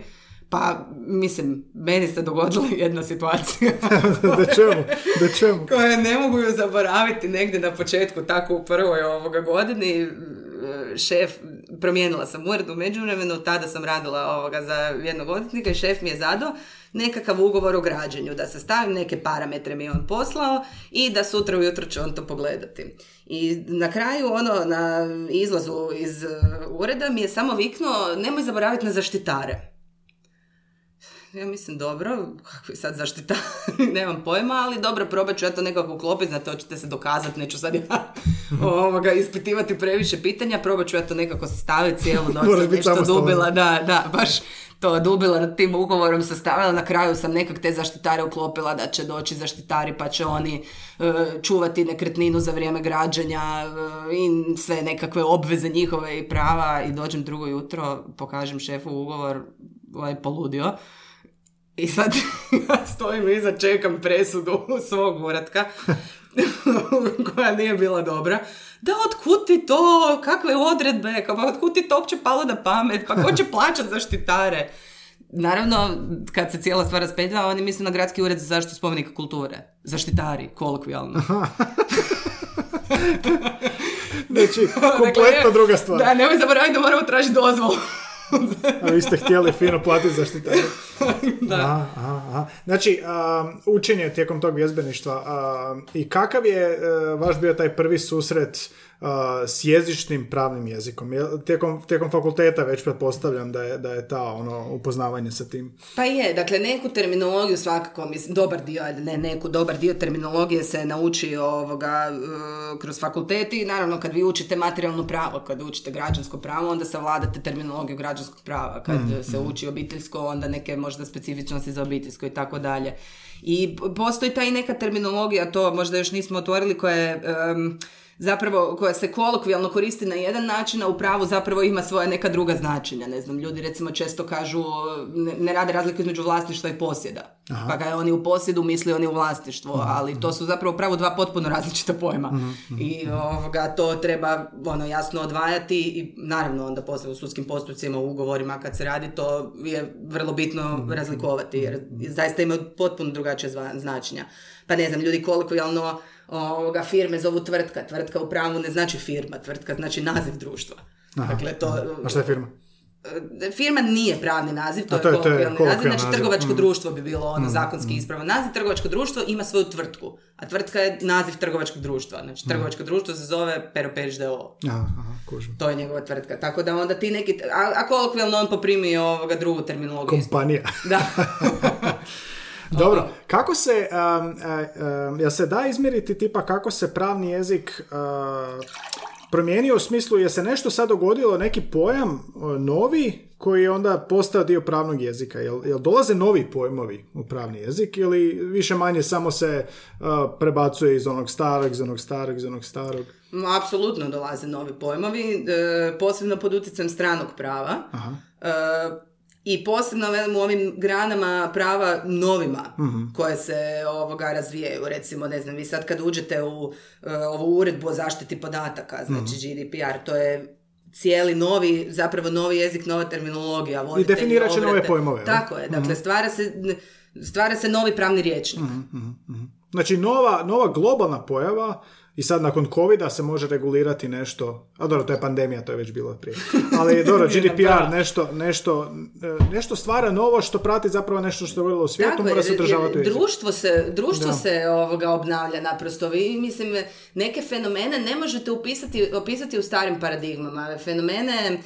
Pa, mislim, meni se dogodila *laughs* jedna situacija *laughs* da čemu? Da čemu? koje ne mogu ju zaboraviti negdje na početku, tako u prvoj ovoga godini. e, Šef, promijenila sam ured u međuvremenu, tada sam radila ovoga za jednog odvjetnika i šef mi je zadao nekakav ugovor o građenju, da se stavim neke parametre mi je on poslao i da sutra ujutro će on to pogledati. I na kraju, ono, na izlazu iz e, ureda mi je samo viknuo, nemoj zaboraviti na zaštitare. Ja mislim, dobro, kakvi sad zaštitari, *laughs* nemam pojma, ali dobro, probat ću ja to nekako uklopiti, znate, hoćete se dokazati, neću sad ja *laughs* ovoga, ispitivati previše pitanja, probat ću ja to nekako staviti cijelu *laughs* noć, sam nešto dubila, da, da, baš to dubila nad tim ugovorom sastavila. Na kraju sam nekak te zaštitare uklopila da će doći zaštitari pa će oni e, čuvati nekretninu za vrijeme građenja e, i sve nekakve obveze njihove i prava i dođem drugo jutro, pokažem šefu ugovor, ovaj poludio. I sad *laughs* ja stojim iza, čekam presudu svog uratka *laughs* koja nije bila dobra. Da, otkud ti to? Kakve odredbe? Pa otkud ti to uopće palo na pamet? Pa ko će *laughs* plaćati zaštitare? Naravno, kad se cijela stvar raspetljava, oni misle na gradski ured za zaštitu spomenika kulture. Zaštitari, kolokvijalno. znači, kompletno druga stvar. Da, nemoj zaboraviti da moramo tražiti dozvolu. A vi ste htjeli fino platiti zaštitare. *laughs* da. Aha, aha. Znači, učenje tijekom tog vježbeništva i kakav je uh, vaš bio taj prvi susret s jezičnim pravnim jezikom. Tijekom, tijekom fakulteta već pretpostavljam da je, da je ta ono upoznavanje sa tim. Pa je, dakle neku terminologiju svakako, mislim, dobar dio, ne neku, dobar dio terminologije se nauči ovoga, uh, kroz fakultet i naravno kad vi učite materijalno pravo, kad učite građansko pravo, onda savladate terminologiju građanskog prava. Kad mm, se mm. uči obiteljsko, onda neke možda specifičnosti za obiteljsko i tako dalje. I postoji ta i neka terminologija, to možda još nismo otvorili, koja je zapravo koja se kolokvijalno koristi na jedan način, a u pravu zapravo ima svoja neka druga značenja. Ne znam, ljudi recimo često kažu, ne, rade razliku između vlasništva i posjeda. Aha. Pa ga oni u posjedu, misli oni u vlasništvo, mhm, ali to mhm. su zapravo pravo dva potpuno različita pojma. Mhm, I ovoga, to treba ono, jasno odvajati i naravno onda poslije u sudskim postupcima, u ugovorima kad se radi, to je vrlo bitno razlikovati jer zaista imaju potpuno drugačije značenja. Pa ne znam, ljudi kolokvijalno ovoga, firme zovu tvrtka. Tvrtka u pravu ne znači firma, tvrtka znači naziv društva. Aha, dakle, to, A šta je firma? E, firma nije pravni naziv, to, je, to naziv, znači trgovačko mm. društvo bi bilo ono mm, zakonski mm. ispravan naziv, trgovačko društvo ima svoju tvrtku, a tvrtka je naziv trgovačkog društva, znači mm. trgovačko društvo se zove Pero Perić D.O. To je njegova tvrtka, tako da onda ti neki, a, a kolokvijalno on poprimi ovoga drugu terminologiju. Kompanija. Da. *laughs* Dobro, kako se, um, um, se da izmjeriti tipa kako se pravni jezik uh, promijenio u smislu je se nešto sad dogodilo, neki pojam novi koji je onda postao dio pravnog jezika? Jel, jel dolaze novi pojmovi u pravni jezik ili više manje samo se prebacuje iz onog starog, iz onog starog, iz onog starog? Apsolutno dolaze novi pojmovi, e, posebno pod utjecajem stranog prava. Aha. E, i posebno u ovim granama prava novima uh koje se ovoga razvijaju. Recimo, ne znam, vi sad kad uđete u uh, ovu uredbu o zaštiti podataka, znači uh GDPR, to je cijeli novi, zapravo novi jezik, nova terminologija. I definirat će nove pojmove. Tako je, dakle, stvara se, stvara se novi pravni riječnik. Znači, nova, nova globalna pojava i sad nakon covid se može regulirati nešto, a dobro, to je pandemija, to je već bilo prije. Ali dobro, *laughs* GDPR nešto, nešto, e, nešto stvara novo što prati zapravo nešto što je bilo u svijetu, mora se održavati Društvo se, društvo se ovoga obnavlja naprosto. Vi, mislim, neke fenomene ne možete upisati, opisati u starim paradigmama. Fenomene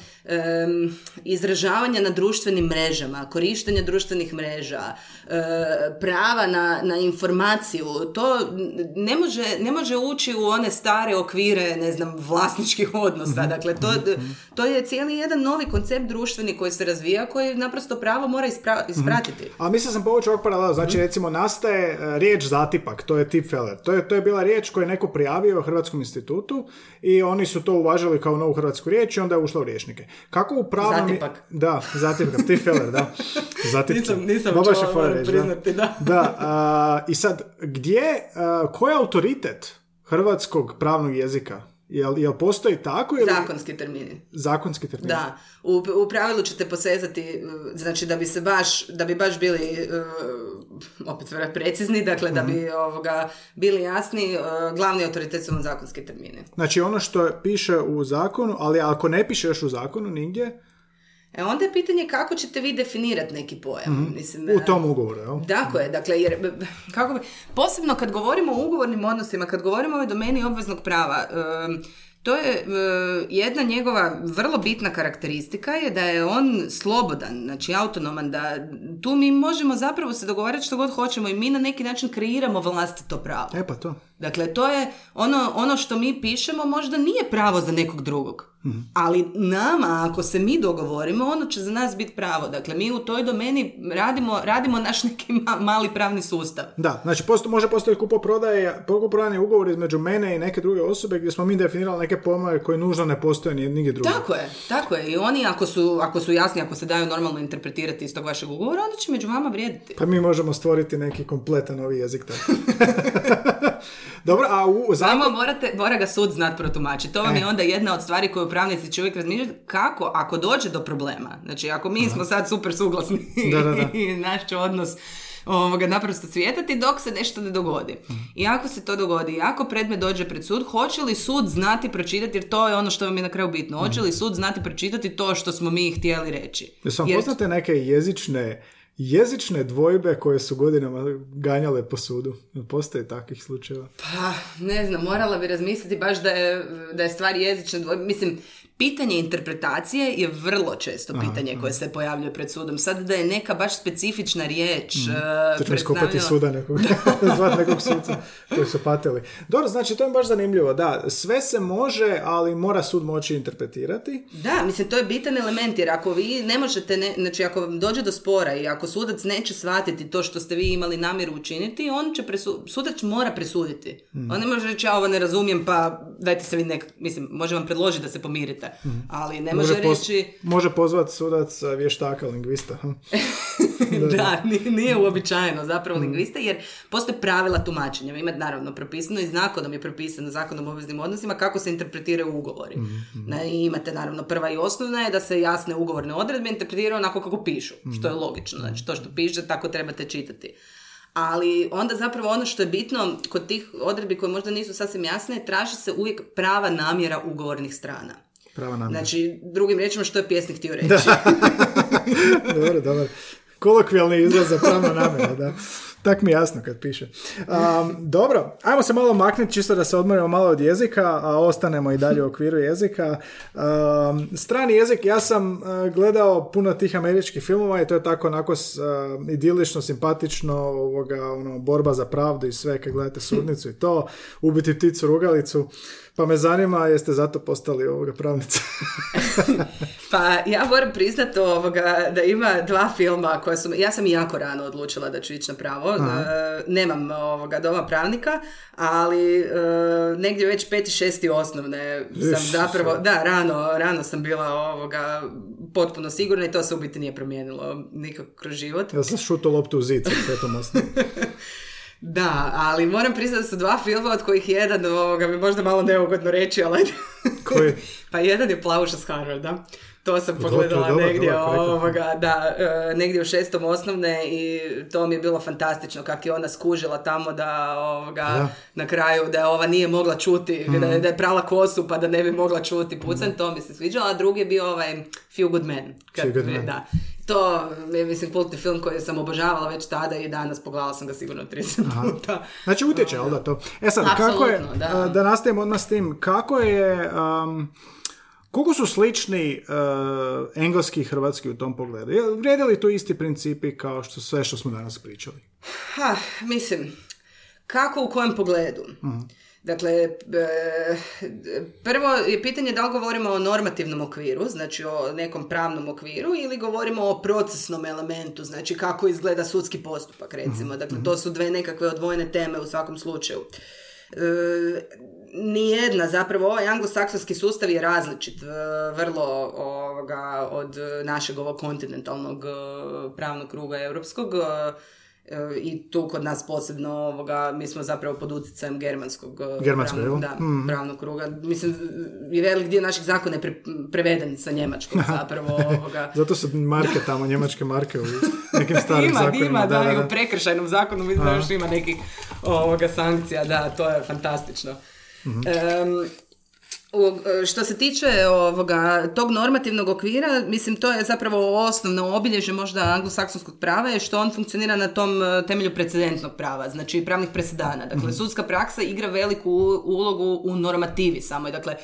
izražavanja na društvenim mrežama, korištenja društvenih mreža, e, prava na, na informaciju, to ne može, ne može ući u one stare okvire, ne znam, vlasničkih odnosa. Mhm. Dakle, to, mhm. to je cijeli jedan novi koncept društveni koji se razvija, koji naprosto pravo mora ispra, mhm. ispratiti. A mislio sam povući ovog paralela, znači recimo nastaje e, riječ zatipak, to je tipfeler. To je, to je bila riječ koju je neko prijavio Hrvatskom institutu i oni su to uvažili kao novu hrvatsku riječ i onda je ušla u rječnike. Kako u pravnom... Zatipak. Da, zatipak, tipfeler, da. *laughs* Zatipci. nisam, nisam priznati, da. da. I sad, gdje, koji je autoritet hrvatskog pravnog jezika? Jel, jel postoji tako? Ili... Zakonski termini. Zakonski termini. Da. U, u pravilu ćete posezati, znači da bi se baš, da bi baš bili, uh, opet precizni, dakle da bi mhm. ovoga bili jasni, uh, glavni autoritet su vam zakonski termini. Znači ono što piše u zakonu, ali ako ne piše još u zakonu nigdje, E onda je pitanje kako ćete vi definirati neki pojam. mm Mislim, u tom ugovoru, jel? Tako je, dakle, jer, kako bi, posebno kad govorimo o ugovornim odnosima, kad govorimo o ovoj domeni obveznog prava, to je jedna njegova vrlo bitna karakteristika je da je on slobodan, znači autonoman, da tu mi možemo zapravo se dogovarati što god hoćemo i mi na neki način kreiramo vlastito pravo. E pa to. Dakle, to je ono, ono što mi pišemo možda nije pravo za nekog drugog. Ali nama, ako se mi dogovorimo, ono će za nas biti pravo. Dakle, mi u toj domeni radimo, radimo naš *laughs* neki ma- mali pravni sustav. Da, znači posto, može postojati kupoprodaje, kupoprodajni ugovor između mene i neke druge osobe gdje smo mi definirali neke pojmove koje nužno ne postoje ni nigdje drugdje. Tako je, tako je. I oni ako su, ako su jasni, ako se daju normalno interpretirati iz tog vašeg ugovora, onda će među vama vrijediti. Pa mi možemo stvoriti neki kompletan novi jezik. tako. *laughs* Dobro, a u zakon... Samo morate, mora ga sud znat protumačiti. To vam E. je onda jedna od stvari koju pravnici će uvijek razmišljati kako, ako dođe do problema. Znači, ako mi smo sad super suglasni Da, da, da. *laughs* i naš će odnos ovoga naprosto cvjetati dok se nešto ne dogodi. Mhm. I ako se to dogodi, i ako predmet dođe pred sud, hoće li sud znati pročitati, jer to je ono što vam je na kraju bitno, hoće li sud znati pročitati to što smo mi htjeli reći. Jesu vam Jer- poznate neke jezične, jezične dvojbe koje su godinama ganjale po sudu? Postoje takvih slučajeva? Pa, ne znam, morala bi razmisliti baš da je, da je stvar jezična dvojba. Mislim, pitanje interpretacije je vrlo često pitanje koje se pojavljuje pred sudom. Sad da je neka baš specifična riječ Mm. iskopati predstavljala- suda nekog, *laughs* zvat nekog suca koji su patili. Dobro, znači to je baš zanimljivo, da, sve se može, ali mora sud moći interpretirati. Da, mislim, to je bitan element, jer ako vi ne možete, ne, znači ako vam dođe do spora i ako sudac neće shvatiti to što ste vi imali namjeru učiniti, on će presu, sudac mora presuditi. On ne može reći, ja ovo ne razumijem, pa dajte se vi nek, mislim, može vam predložiti da se pomirite, ali ne može, pos- reći... može pozvat sudac vještaka, lingvista. hm. *laughs* da, nije, uobičajeno zapravo lingvista jer postoje pravila tumačenja. Imate naravno propisano i zakonom je propisano zakonom o obveznim odnosima kako se interpretiraju ugovori. Na- i imate naravno prva i osnovna je da se jasne ugovorne odredbe interpretiraju onako kako pišu, što je logično. Znači to što piše tako trebate čitati. Ali onda zapravo ono što je bitno kod tih odredbi koje možda nisu sasvim jasne, traži se uvijek prava namjera ugovornih strana. Prava namjera. Znači, drugim riječima što je pjesnik htio reći. *laughs* dobro, dobro. Kolokvijalni izraz za pravna namjera, da. Tak mi jasno kad piše. Um, dobro, ajmo se malo maknuti čisto da se odmorimo malo od jezika, a ostanemo i dalje u okviru jezika. Um, strani jezik, ja sam uh, gledao puno tih američkih filmova i to je tako onako uh, idilično, simpatično, ovoga, ono, borba za pravdu i sve, kad gledate sudnicu i to, ubiti pticu rugalicu. Pa me zanima, jeste zato postali ovoga pravnici? *laughs* Pa ja moram priznati ovoga, da ima dva filma koja su... Ja sam jako rano odlučila da ću ići na pravo. E, nemam ovoga doma pravnika, ali e, negdje već peti, šesti osnovne sam zapravo... Da, rano, rano sam bila ovoga potpuno sigurna i to se u biti nije promijenilo nikako kroz život. Ja sam šuto loptu u zid petom osnovom. *laughs* Da, ali moram priznati da su dva filma od kojih jedan ovoga mi možda malo neugodno reći, ali. Koji? *laughs* pa jedan je Plavuša s Harvarda. To sam pogledala dobro, negdje, dobro, ovoga, da, e, negdje u šestom osnovne i to mi je bilo fantastično kako je ona skužila tamo da ovoga, Da. na kraju da ova nije mogla čuti, Mhm. da, je, da je prala kosu pa da ne bi mogla čuti pucan, to mi se sviđalo, a drugi je bio ovaj Few Good. Kad- Few Good Men. Da. To je, mislim, kultni film koji sam obožavala već tada i danas pogledala sam ga sigurno 30 puta. Znači utječe, jel da to? E sad, kako je, da. a, da nastavimo odmah s tim, kako je, um, koliko su slični uh, engleski i hrvatski u tom pogledu? Je, vrijede li tu isti principi kao što sve što smo danas pričali? Ha, mislim, kako u kojem pogledu? Dakle, e, prvo je pitanje da li govorimo o normativnom okviru, znači o nekom pravnom okviru, ili govorimo o procesnom elementu, znači kako izgleda sudski postupak, recimo. Dakle, to su dve nekakve odvojene teme u svakom slučaju. Nijedna, zapravo ovaj anglosaksonski sustav je različit e, vrlo ovoga, od našeg ovog kontinentalnog e, pravnog kruga europskog e, i tu kod nas posebno ovoga, mi smo zapravo pod utjecajem germanskog Germanskog, pravnog, da, Mhm. pravnog kruga. Mislim, i velik dio naših zakona je pre- preveden sa njemačkog *laughs* zapravo ovoga. Zato su marke tamo, njemačke marke u nekim starim ima, zakonima. ima, da, da, da. u prekršajnom zakonu mislim da još ima nekih ovoga sankcija, da, to je fantastično. Em, u- što se tiče ovoga, tog normativnog okvira, mislim to je zapravo osnovno obilježje možda anglosaksonskog prava je što on funkcionira na tom e, temelju precedentnog prava, znači pravnih presedana. Dakle, sudska praksa igra veliku ulogu u normativi samoj. Dakle,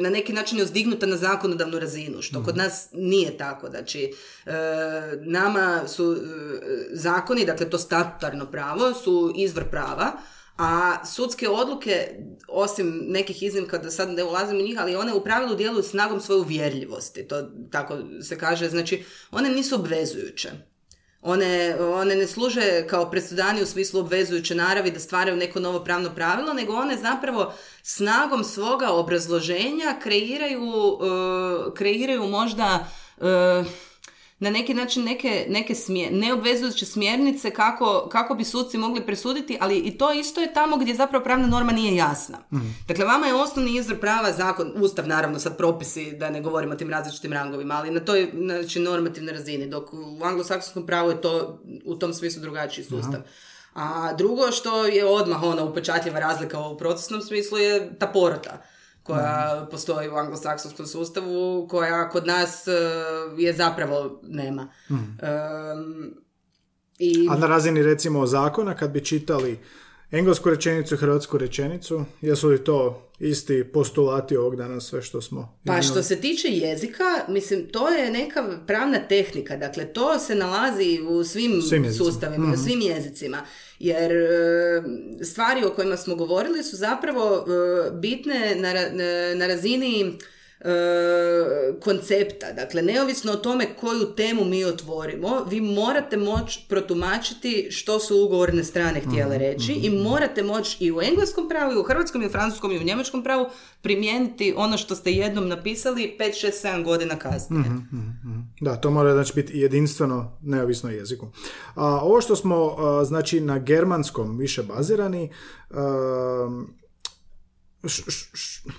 na neki način je uzdignuta na zakonodavnu razinu, što kod nas nije tako. Znači, e, nama su e, zakoni, dakle to statutarno pravo, su izvor prava, A sudske odluke, osim nekih iznimka da sad ne ulazim u njih, ali one u pravilu djeluju snagom svoje uvjerljivosti, to tako se kaže, znači one nisu obvezujuće. One, one ne služe kao presudani u smislu obvezujuće naravi da stvaraju neko novo pravno pravilo, nego one zapravo snagom svoga obrazloženja kreiraju, uh, kreiraju možda uh, na neki način neke, neke smje, neobvezujuće smjernice kako, kako bi suci mogli presuditi, ali i to isto je tamo gdje zapravo pravna norma nije jasna. Mhm. Dakle, vama je osnovni izvor prava zakon, ustav naravno, sad propisi, da ne govorimo o tim različitim rangovima, ali na toj znači, normativnoj razini, dok u anglosaksonskom pravu je to u tom smislu drugačiji sustav. A drugo što je odmah ona upečatljiva razlika u procesnom smislu je ta porota koja postoji u anglosaksonskom sustavu, koja kod nas e, je zapravo nema. Mm. i... A na razini recimo zakona kad bi čitali englesku rečenicu i hrvatsku rečenicu, jesu li to isti postulati ovog dana sve što smo... Pa što se tiče jezika, mislim, to je neka pravna tehnika, dakle, to se nalazi u svim, svim sustavima, u mhm. svim jezicima, jer e, stvari o kojima smo govorili su zapravo e, bitne na, na razini koncepta. Dakle, neovisno o tome koju temu mi otvorimo, vi morate moći protumačiti što su ugovorne strane htjele mhm, reći i mhm. morate moći i u engleskom pravu, i u hrvatskom, i u francuskom, i u njemačkom pravu primijeniti ono što ste jednom napisali 5, 6, 7 godina kasnije. Mhm, da, to mora znači biti jedinstveno neovisno jeziku. A, ovo što smo znači na germanskom više bazirani,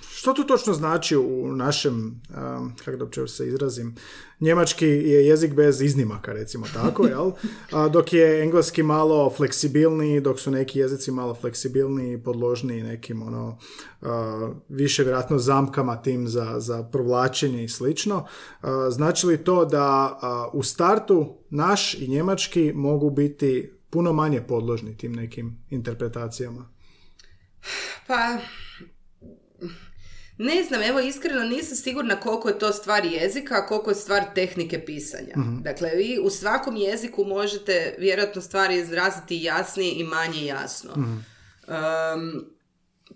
što to točno znači u našem, kako da se izrazim, njemački je jezik bez iznimaka, recimo tako, *laughs* jel? A, dok je engleski malo fleksibilniji, dok su neki jezici malo fleksibilniji, podložniji nekim, ono, više vjerojatno zamkama tim za, za provlačenje i slično. Znači li to da u startu naš i njemački mogu biti puno manje podložni tim nekim interpretacijama? Pa, ne znam, evo iskreno nisam sigurna koliko je to stvar jezika, a koliko je stvar tehnike pisanja. Mhm. Dakle, vi u svakom jeziku možete vjerojatno stvari izraziti jasnije i manje jasno. mm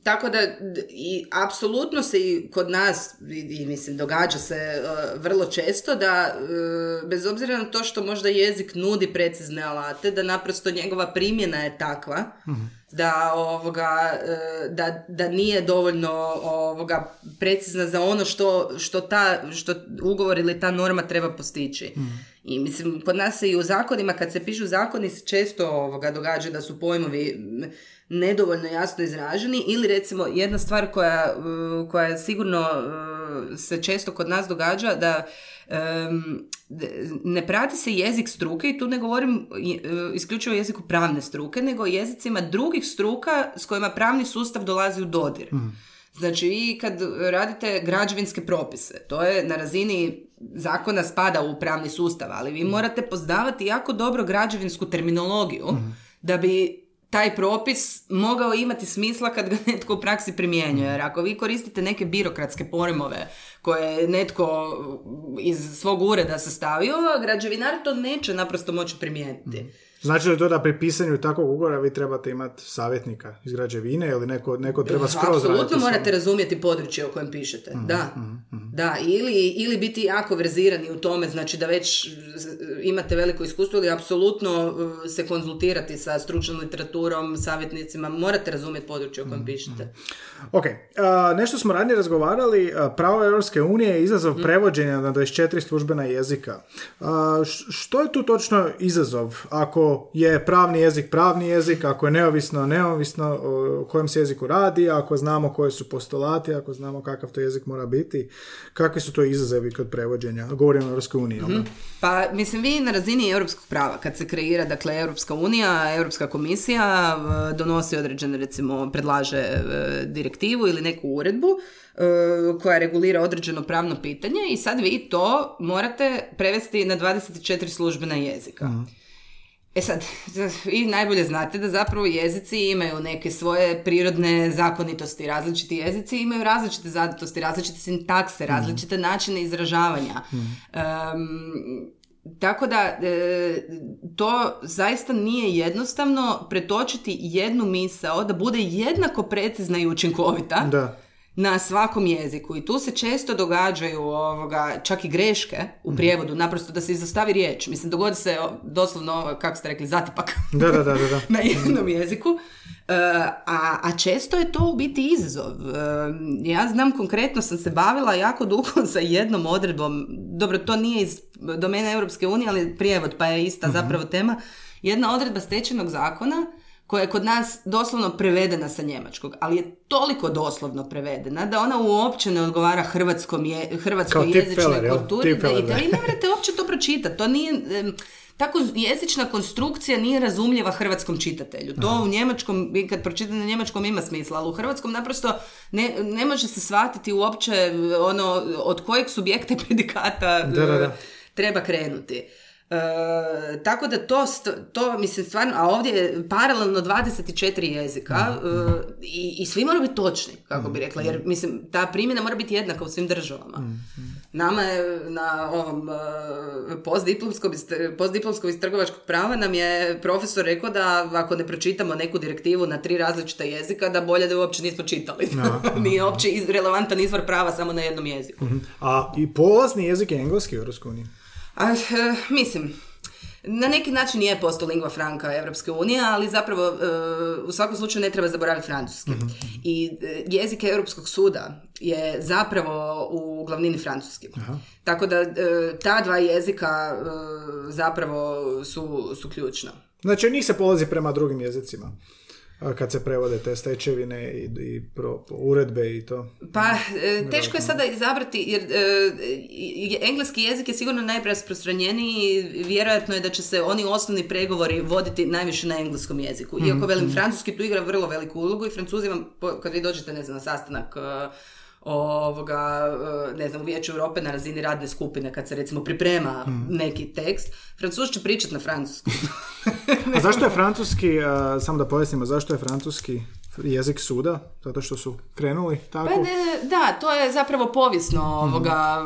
tako da i apsolutno se i kod nas i, mislim događa se e, vrlo često da e, bez obzira na to što možda jezik nudi precizne alate da naprosto njegova primjena je takva mhm. Da ovoga e, da, da nije dovoljno ovoga precizna za ono što, što ta što ugovor ili ta norma treba postići. Mhm. I mislim kod nas se i u zakonima kad se pišu zakoni se često ovoga događa da su pojmovi nedovoljno jasno izraženi ili recimo jedna stvar koja, uh, koja sigurno uh, se često kod nas događa da um, ne prati se jezik struke i tu ne govorim isključivo jeziku pravne struke, nego jezicima drugih struka s kojima pravni sustav dolazi u dodir. Mhm. Znači i kad radite građevinske propise, to je na razini zakona spada u pravni sustav, ali vi mhm. morate poznavati jako dobro građevinsku terminologiju mhm. da bi taj propis mogao imati smisla kad ga *laughs* netko u praksi primjenjuje. Jer ako vi koristite neke birokratske pojmove koje je netko iz svog ureda sastavio, građevinar to neće naprosto moći primijeniti. Znači li to da pri pisanju takvog ugovora vi trebate imati savjetnika iz građevine ili neko, neko treba skroz Apsolutno morate razumjeti područje o kojem pišete. Mhm, da. Mhm, mhm. da. Ili, ili biti jako verzirani u tome, znači da već imate veliko iskustvo ili apsolutno uh, se konzultirati sa stručnom literaturom, savjetnicima. Morate razumjeti područje o kojem pišete. Ok. nešto smo ranije razgovarali. Pravo Europske unije je izazov prevođenja na 24 službena jezika. što je tu točno izazov? Ako je pravni jezik pravni jezik, ako je neovisno neovisno o kojem se jeziku radi, ako znamo koje su postulati, ako znamo kakav to jezik mora biti, kakvi su to izazovi kod prevođenja? Govorimo o Europskoj uniji. mm Pa mislim vi na razini europskog prava kad se kreira dakle Europska unija, Europska komisija donosi određene recimo predlaže e, direktivu ili neku uredbu e, koja regulira određeno pravno pitanje i sad vi to morate prevesti na 24 službena jezika. Mhm. E sad, vi najbolje znate da zapravo jezici imaju neke svoje prirodne zakonitosti. Različiti jezici imaju različite zakonitosti, različite sintakse, mhm. različite načine izražavanja. Um, tako da e, to zaista nije jednostavno pretočiti jednu misao da bude jednako precizna i učinkovita Da. Na svakom jeziku i tu se često događaju ovoga, čak i greške u prijevodu, naprosto da se izostavi riječ. Mislim, dogodi se doslovno, kako ste rekli, zatipak Da, da, da, da. *laughs* na jednom jeziku, E, a, a često je to u biti izazov. E, ja znam, konkretno sam se bavila jako dugo *laughs* sa jednom odredbom, dobro, to nije iz domene Europske unije, ali prijevod, pa je ista zapravo tema, jedna odredba stečenog zakona koja je kod nas doslovno prevedena sa njemačkog, ali je toliko doslovno prevedena da ona uopće ne odgovara hrvatskom je, hrvatskoj jezičnoj kulturi. Da, i da. vi ne morate uopće to pročitati. To nije... tako jezična konstrukcija nije razumljiva hrvatskom čitatelju. To u njemačkom, kad pročitate na njemačkom ima smisla, ali u hrvatskom naprosto ne, ne može se shvatiti uopće ono od kojeg subjekta i *laughs* predikata Da, da, da. treba krenuti. E, tako da to, to mislim stvarno, a ovdje je paralelno 24 jezika e, i, i svi moraju biti točni, kako bi rekla, jer mislim ta primjena mora biti jednaka u svim državama. Nama je na ovom e, postdiplomskom, iz- postdiplomskom iz trgovačkog prava nam je profesor rekao da ako ne pročitamo neku direktivu na tri različita jezika, da bolje da uopće nismo čitali. *laughs* Nije uopće iz- relevantan izvor prava samo na jednom jeziku. A i polazni jezik je engleski u Europskoj uniji. A, eh, mislim, na neki način je posto lingua franca Evropske unije, ali zapravo eh, u svakom slučaju ne treba zaboraviti francuski. I eh, jezik Europskog suda je zapravo u glavnini francuski. Tako da ta dva jezika zapravo su, su ključna. Znači, njih se polazi prema drugim jezicima. A, Kad se prevode te stečevine i, i pro, uredbe i to. Pa, e, teško je sada izabrati, jer e, engleski jezik je sigurno najrasprostranjeniji i vjerojatno je da će se oni osnovni pregovori voditi najviše na engleskom jeziku. Iako, velim, francuski tu igra vrlo veliku ulogu i francuzi vam, kad vi dođete, ne znam, na sastanak e, ovoga, e, ne znam, u Vijeću Europe na razini radne skupine, kad se recimo priprema neki tekst, francuz će pričati na francuskom. *laughs* A zašto je *laughs* francuski, a, samo da pojasnimo, zašto je francuski jezik suda? Zato što su krenuli tako? Pa ne, da, to je zapravo povijesno ovoga,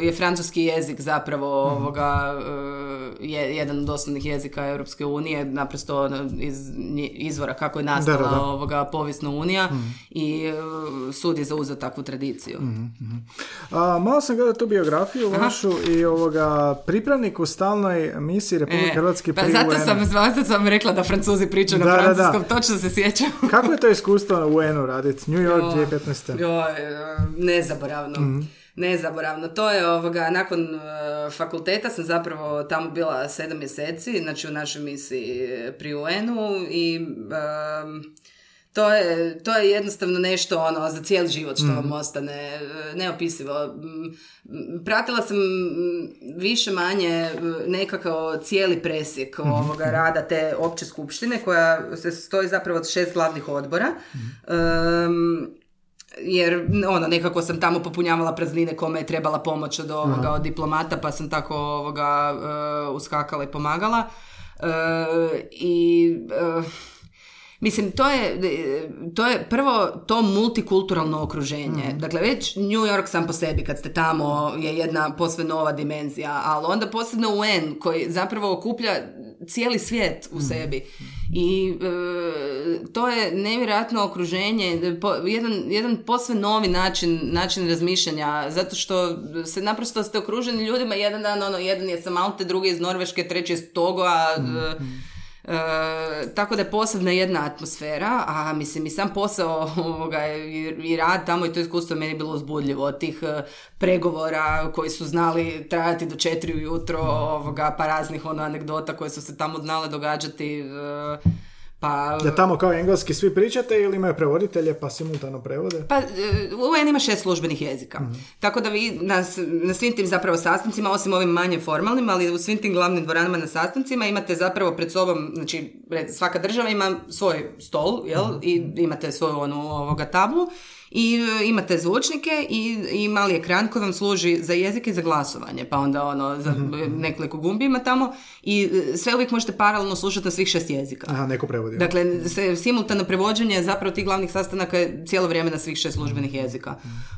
e, je francuski jezik zapravo ovoga, e, je jedan od osnovnih jezika Europske unije, naprosto ono, iz izvora kako je nastala Da, da, da. ovoga povijesna unija i e, sud je zauzeo takvu tradiciju. A, malo sam gledao tu biografiju vašu i ovoga pripravnik u stalnoj misiji Republike E, Hrvatske pa pri zato UN-u. sam, zato sam rekla da francuzi pričaju na Da, da, da. francuskom, točno se sjećam. Kako je to iskustvo u UN-u raditi? New York 2015. Joj, e, nezaboravno. Nezaboravno. To je ovoga, nakon e, fakulteta sam zapravo tamo bila sedam mjeseci, znači u našoj misiji pri UN-u i em, to je, to je jednostavno nešto ono za cijeli život što vam ostane e, neopisivo. M, m, Pratila sam m, više manje e, nekako cijeli presjek ovoga rada te opće skupštine koja se stoji zapravo od šest glavnih odbora. Em, jer ono, nekako sam tamo popunjavala praznine kome je trebala pomoć od ovoga, od diplomata, pa sam tako ovoga e, uskakala i pomagala. E, I e, Mislim, to je, to je prvo to multikulturalno okruženje. Dakle, već New York sam po sebi, kad ste tamo, je jedna posve nova dimenzija, ali onda posebno UN, koji zapravo okuplja cijeli svijet u sebi. I e, to je nevjerojatno okruženje, po- jedan, jedan posve novi način, način razmišljanja, zato što se naprosto ste okruženi ljudima, jedan dan, ono, jedan je sa Malte, drugi iz Norveške, treći iz Togo, a e, E, tako da je posebna jedna atmosfera, a mislim i sam posao *laughs* ovoga, i, i rad tamo i to iskustvo je meni bilo uzbudljivo od tih e, pregovora koji su znali trajati do četiri ujutro, ovoga, pa raznih ono anegdota koje su se tamo znale događati, e, pa... Da tamo kao engleski svi pričate ili imaju prevoditelje pa simultano prevode? Pa, e, UN ima šest službenih jezika. Tako da vi na, na svim tim zapravo sastancima, osim ovim manje formalnim, ali u svim tim glavnim dvoranama na sastancima imate zapravo pred sobom, znači svaka država ima svoj stol, jel? I imate svoju onu ovoga tablu. I e, imate zvučnike i, i mali ekran koji vam služi za jezik i za glasovanje, pa onda ono za Mhm, nekoliko gumbi ima tamo i e, sve uvijek možete paralelno slušati na svih šest jezika. Aha, neko prevodi. Dakle, se, simultano prevođenje zapravo tih glavnih sastanaka je cijelo vrijeme na svih šest službenih jezika.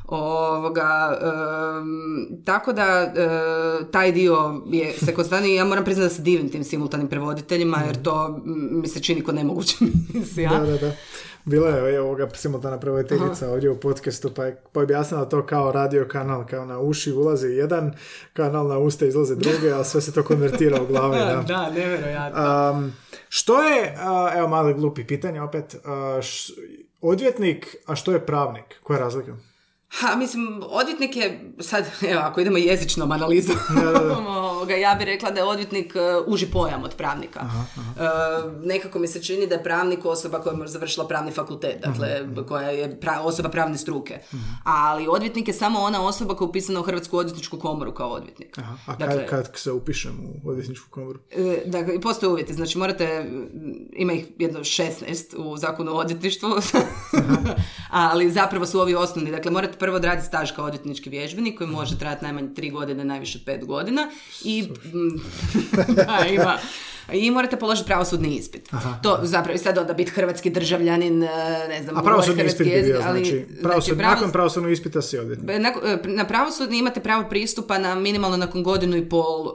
Ovoga, em, tako da e, taj dio je se konstantno i ja moram priznati da se divim tim simultanim prevoditeljima jer to mi se čini ko nemoguća *laughs* misija. Da, da, da. Bila je ovoga simultana prevoditeljica ovdje u podcastu, pa je pa objasnila to kao radio kanal, kao na uši ulazi jedan kanal, na usta izlaze druge, a sve se to konvertira u glavi. *laughs* Da. da, nevjerojatno. Um, što je, a, evo mali glupi pitanje opet, a, š- odvjetnik, a što je pravnik? Koja je razlika? Ha, mislim, odvjetnik je, sad, evo, ako idemo jezičnom analizom, *laughs* ja bih rekla da je odvjetnik e, uži pojam od pravnika. E, nekako mi se čini da je pravnik osoba koja je završila pravni fakultet, dakle, koja je pra- osoba pravne struke. Ali odvjetnik je samo ona osoba koja je upisana u Hrvatsku odvjetničku komoru kao odvjetnik. Aha, a Dakle- kad, kad se upišem u odvjetničku komoru? E, Dakle, postoje uvjeti, znači morate, m, ima ih jedno 16 u zakonu o odvjetništvu, *laughs* ali zapravo su ovi osnovni, dakle morate prvo odraditi staž kao odvjetnički vježbenik koji može trajati najmanje 3 godine, najviše 5 godina i m, *laughs* da, ima, i morate položiti pravosudni ispit. To zapravo i sad onda biti hrvatski državljanin, e, ne znam, A pravosudni hrvatski ispit bi jezik, bio, ali, znači, pravosud, pravos- nakon pravosudnog ispita si odvjetnik. Nakon- e, Na pravosudni imate pravo pristupa na minimalno nakon godinu i pol e,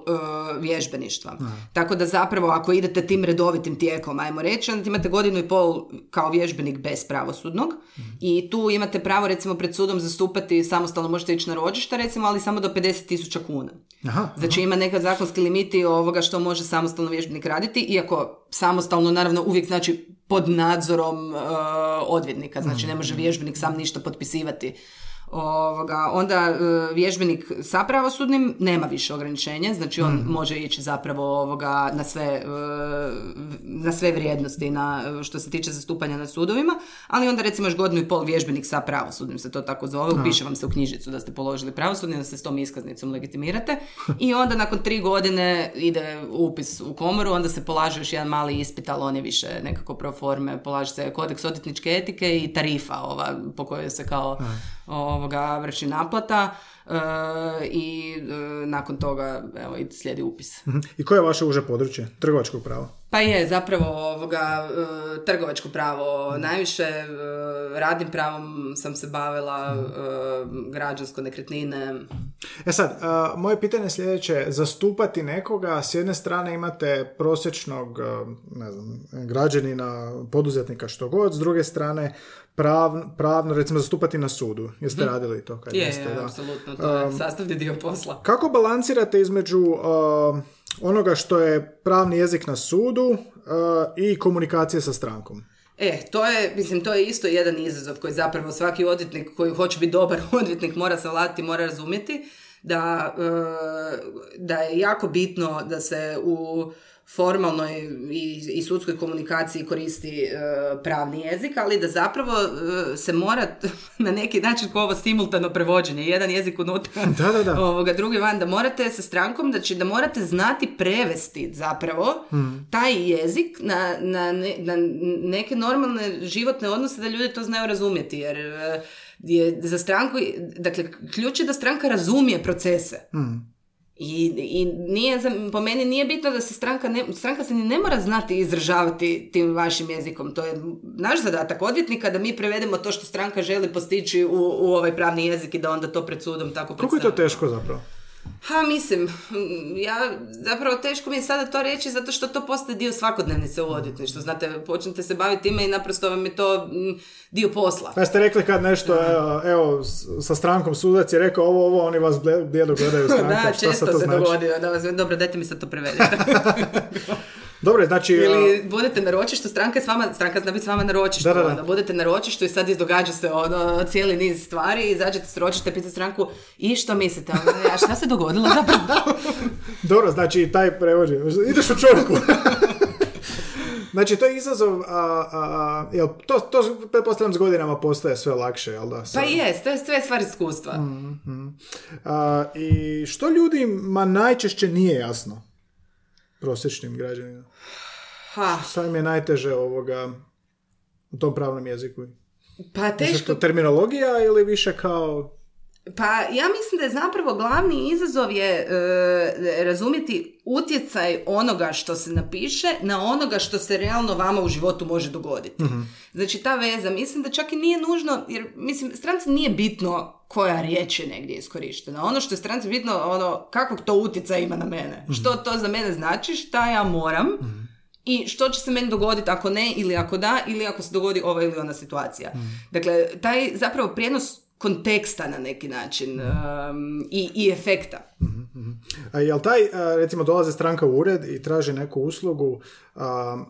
vježbeništva. Tako da zapravo ako idete tim redovitim tijekom, ajmo reći, onda imate godinu i pol kao vježbenik bez pravosudnog i tu imate pravo recimo pred sudom zastupati samostalno, možete ići na ročišta recimo, ali samo do 50.000 kuna. Aha, Znači ima neka zakonski limiti ovoga što može samostalno vježbenik raditi, iako samostalno naravno uvijek znači pod nadzorom e, odvjetnika, znači ne može vježbenik sam ništa potpisivati. Ovoga, onda e, vježbenik sa pravosudnim nema više ograničenja, znači on može ići zapravo ovoga na sve, e, na sve vrijednosti na, što se tiče zastupanja na sudovima, ali onda recimo još godinu i pol vježbenik sa pravosudnim se to tako zove, upiše vam se u knjižicu da ste položili pravosudni, da se s tom iskaznicom legitimirate *laughs* i onda nakon tri godine ide upis u komoru, onda se polaže još jedan mali ispit, ali on je više nekako pro forme, polaže se kodeks odvjetničke etike i tarifa ova po kojoj se kao ovoga vrši naplata e, i e, nakon toga evo, i slijedi upis. Mhm. I koje je vaše uže područje? Trgovačkog prava? Pa je, zapravo ovoga, e, trgovačko pravo najviše, e, radnim pravom sam se bavila, e, građansko nekretnine. E sad, a, moje pitanje je sljedeće. Zastupati nekoga, s jedne strane imate prosječnog, ne znam, građanina, poduzetnika što god, s druge strane prav- pravno, recimo, zastupati na sudu. Jeste radili to kad Je, jeste? je, da. apsolutno, to je sastavni dio posla. Kako balansirate između a, onoga što je pravni jezik na sudu a, i komunikacije sa strankom? E, to je, mislim, to je isto jedan izazov koji zapravo svaki odvjetnik koji hoće biti dobar *laughs* odvjetnik mora savladati, mora razumjeti da, e, da je jako bitno da se u formalnoj i, i sudskoj komunikaciji koristi e, pravni jezik, ali da zapravo e, se mora *laughs* na neki način kao ovo simultano prevođenje, jedan jezik unutra, *laughs* Da, da, da. ovoga, drugi van, da morate sa strankom, znači da morate znati prevesti zapravo Hmm. taj jezik na, na, ne- na neke normalne životne odnose da ljudi to znaju razumjeti, jer e, je za stranku, dakle, ključ je da stranka razumije procese. Hmm. I, i nije, po meni nije bitno da se stranka, ne, stranka se ni ne mora znati izražavati tim vašim jezikom. To je naš zadatak odvjetnika da mi prevedemo to što stranka želi postići u, u ovaj pravni jezik i da onda to pred sudom tako Koliko je to predstavimo. teško zapravo? Ha, mislim, ja zapravo teško mi je sada to reći zato što to postaje dio svakodnevnice u odvjetništvu. Znate, počnete se baviti time i naprosto vam je to mm, dio posla. Pa ste rekli kad nešto, evo, evo, sa strankom sudac je rekao ovo, ovo, oni vas blijedo gledaju stranka, *laughs* Da, šta često se znači? dogodilo. Da vas, dobro, dajte mi sad to prevedite. *laughs* Dobro, znači... Ili budete na ročištu, stranka je s vama, stranka zna biti s vama na ročištu. Da, da, da. Onda budete na ročištu i sad izdogađa se ono, cijeli niz stvari i izađete s ročišta, pitate stranku i što mislite? A šta se dogodilo *laughs* zapravo? Dobro, znači taj prevođe. Ideš u čovjeku. *laughs* znači, to je izazov, a, a, a, jel, to, to pretpostavljam s godinama postaje sve lakše, jel da? Pa Sad. jest, to je sve stvar iskustva. A, I što ljudima najčešće nije jasno? Prosječnim građanima. Ha, Šta im je najteže ovoga u tom pravnom jeziku? Pa teško, terminologija ili više kao... Pa ja mislim da je zapravo glavni izazov je e, razumjeti utjecaj onoga što se napiše na onoga što se realno vama u životu može dogoditi. Znači ta veza, mislim da čak i nije nužno, jer mislim stranci nije bitno koja riječ je negdje iskorištena. Ono što je stranci bitno, ono kakvog to utjecaja ima na mene. Što to za mene znači, šta ja moram i što će se meni dogoditi ako ne ili ako da ili ako se dogodi ova ili ona situacija. Dakle, taj zapravo prijenos konteksta na neki način um, i, i efekta. A jel taj, a, recimo, dolaze stranka u ured i traži neku uslugu, a,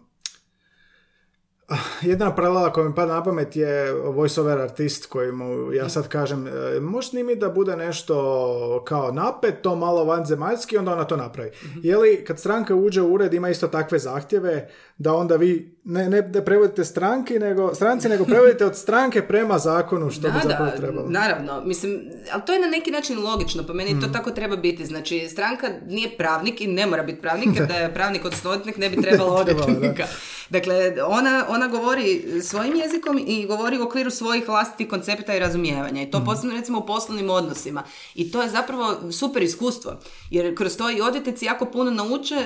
jedna paralela koja mi pada na pamet je voiceover artist koji mu, ja sad kažem, e, možeš mi da bude nešto kao napet, to malo vanzemaljski, onda ona to napravi. Je li kad stranka uđe u ured ima isto takve zahtjeve da onda vi ne, ne da prevodite stranki, nego, stranci, nego prevodite od stranke prema zakonu što bi Da, zapravo da, trebalo. naravno. Mislim, ali to je na neki način logično, po meni to tako treba biti. Znači, stranka nije pravnik i ne mora biti pravnik, *laughs* jer da je pravnik odnosno odvjetnik ne bi trebalo odvjetnika. Dakle, ona, ona govori svojim jezikom i govori u okviru svojih vlastitih koncepta i razumijevanja. I to posebno recimo u poslovnim odnosima. I to je zapravo super iskustvo. Jer kroz to i odvjetnici jako puno nauče.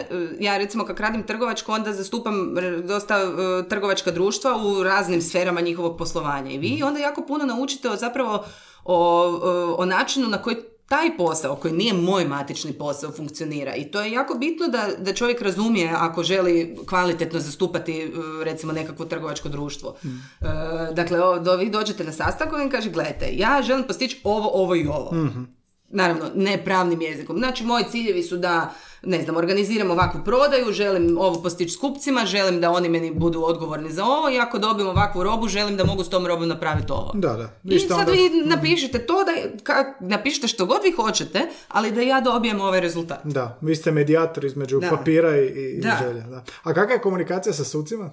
Ja recimo kad radim trgovačko, onda zastupam dosta e, trgovačka društva u raznim sferama njihovog poslovanja. I vi onda jako puno naučite o zapravo o, o, o načinu na koji taj posao koji nije moj matični posao funkcionira i to je jako bitno da, da čovjek razumije ako želi kvalitetno zastupati e, recimo nekakvo trgovačko društvo. E, dakle, o, do, vi dođete na sastanak i kaže gledajte, ja želim postići ovo, ovo i ovo. Naravno, ne pravnim jezikom. Znači, moji ciljevi su da ne znam, organiziram ovakvu prodaju, želim ovo postići s kupcima, želim da oni meni budu odgovorni za ovo i ako dobijem ovakvu robu, želim da mogu s tom robom napraviti ovo. Da, da. I sad onda- vi napišete to, da, ka, napišite što god vi hoćete, ali da ja dobijem ovaj rezultat. Da, vi ste medijator između Da. papira i, i Da. želja. Da. A kakva je komunikacija sa sucima?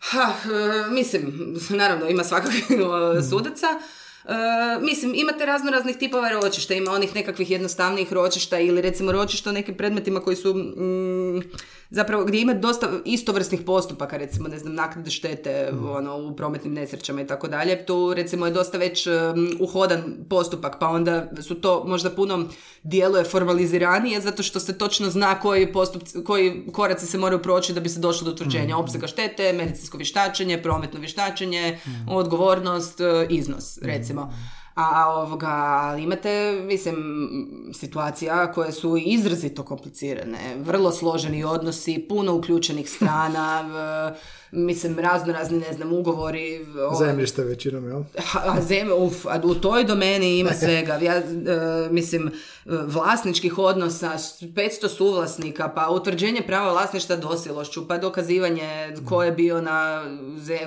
Ha, e, mislim, naravno ima e, *laughs* sudaca. E, mislim, imate razno raznih tipova ročišta, ima onih nekakvih jednostavnijih ročišta ili recimo ročišta o nekim predmetima koji su mm, zapravo gdje ima dosta istovrsnih postupaka, recimo ne znam, naknade štete ono, u prometnim nesrećama i tako dalje. Tu recimo je dosta već mm, uhodan postupak, pa onda su to možda puno djeluje formaliziranije zato što se točno zna koji postupci, koji koraci se moraju proći da bi se došlo do utvrđenja opsega štete, medicinsko vještačenje, prometno vještačenje, odgovornost, e, iznos, recimo. A ovoga, ali imate, mislim, situacija koje su izrazito komplicirane, vrlo složeni odnosi, puno uključenih strana, *laughs* mislim, razno razni, ne znam, ugovori. o- Zemljište većinom, jel? A zem, uf, a u toj domeni ima *laughs* svega. Ja, e, mislim, vlasničkih odnosa, s- 500 suvlasnika, pa utvrđenje prava vlasništva dosjelošću, pa dokazivanje ko je bio na,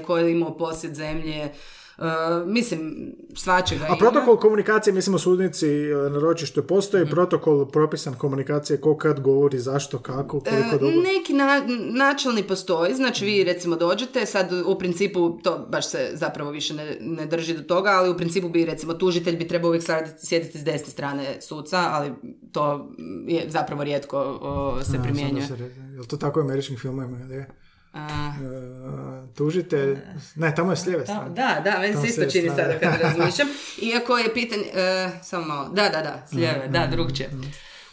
ko je imao posjed zemlje. E, mislim, svačega A ima. protokol komunikacije, mislim u sudnici e, na ročištu postoji Mhm. protokol propisan komunikacije ko kad govori, zašto, kako, koliko E, dugo. Neki na, načelni postoji, znači vi recimo dođete, sad u principu to baš se zapravo više ne, ne drži do toga, ali u principu bi recimo tužitelj bi trebao uvijek sjediti, sjediti s desne strane suca, ali to je zapravo rijetko o, se primjenjuje. Jel to tako u američkim filmovima? je? A, E, tužitelj, ne, tamo je s lijeve da, strane. da, da, meni se isto čini sada kad *laughs* razmišljam. Iako je pitanje, e, samo malo, da, da, da, s lijeve, da, drugčije.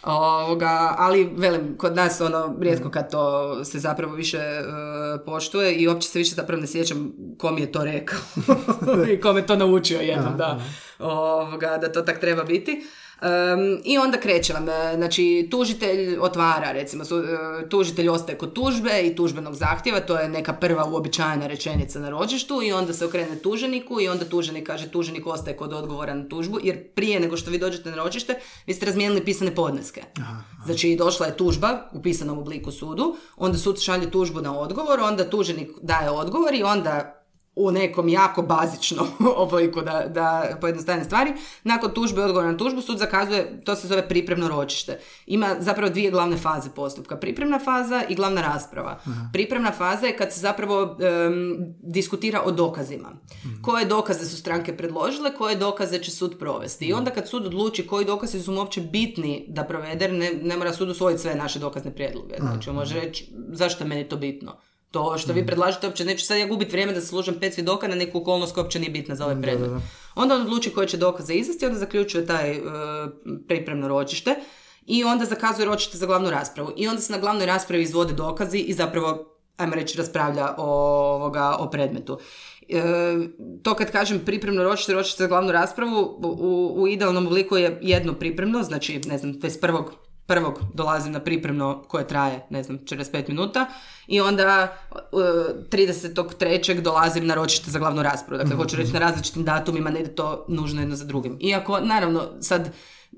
Ovoga, ali velim, kod nas ono, rijetko kad to se zapravo više e, poštuje i uopće se više zapravo ne sjećam ko mi je to rekao *laughs* i ko me to naučio jednom, da, Ovoga, da to tak treba biti. Em, I onda kreće vam, e, znači tužitelj otvara, recimo, su, e, tužitelj ostaje kod tužbe i tužbenog zahtjeva, to je neka prva uobičajena rečenica na ročištu i onda se okrene tuženiku i onda tuženik kaže tuženik ostaje kod odgovora na tužbu, jer prije nego što vi dođete na ročište, vi ste razmijenili pisane podneske. Znači došla je tužba u pisanom obliku sudu, onda sud šalje tužbu na odgovor, onda tuženik daje odgovor i onda u nekom jako bazičnom *laughs* obliku da, da pojednostavim stvari. Nakon tužbe i odgovora na tužbu sud zakazuje, to se zove pripremno ročište. Ima zapravo dvije glavne faze postupka. Pripremna faza i glavna rasprava. Pripremna faza je kad se zapravo em, diskutira o dokazima. Koje dokaze su stranke predložile, koje dokaze će sud provesti. I onda kad sud odluči koji dokazi su mu uopće bitni da provede, ne, ne mora sud usvojiti sve naše dokazne prijedloge. Znači on može reći zašto je meni to bitno To što vi predlažete uopće neću sad ja gubiti vrijeme da služam pet svjedoka na neku okolnost koja uopće nije bitna za ovaj predmet. Onda on odluči koje će dokaze izvesti, onda zaključuje taj e, pripremno ročište i onda zakazuje ročište za glavnu raspravu. I onda se na glavnoj raspravi izvode dokazi i zapravo, ajmo reći, raspravlja o, ovoga, o predmetu. E, to kad kažem pripremno ročište, ročište za glavnu raspravu, u, u idealnom obliku je jedno pripremno, znači, ne znam, 21 prvog dolazim na pripremno koje traje, ne znam, 45 minuta i onda uh, 33. dolazim na ročište za glavnu raspravu. Dakle, hoću reći na različitim datumima, ne ide to nužno jedno za drugim. Iako, naravno, sad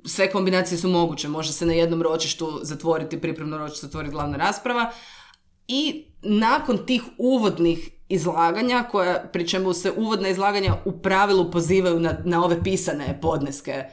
sve kombinacije su moguće. Može se na jednom ročištu zatvoriti pripremno ročište, zatvoriti glavna rasprava. I nakon tih uvodnih izlaganja, koja, pri čemu se uvodna izlaganja u pravilu pozivaju na, na ove pisane podneske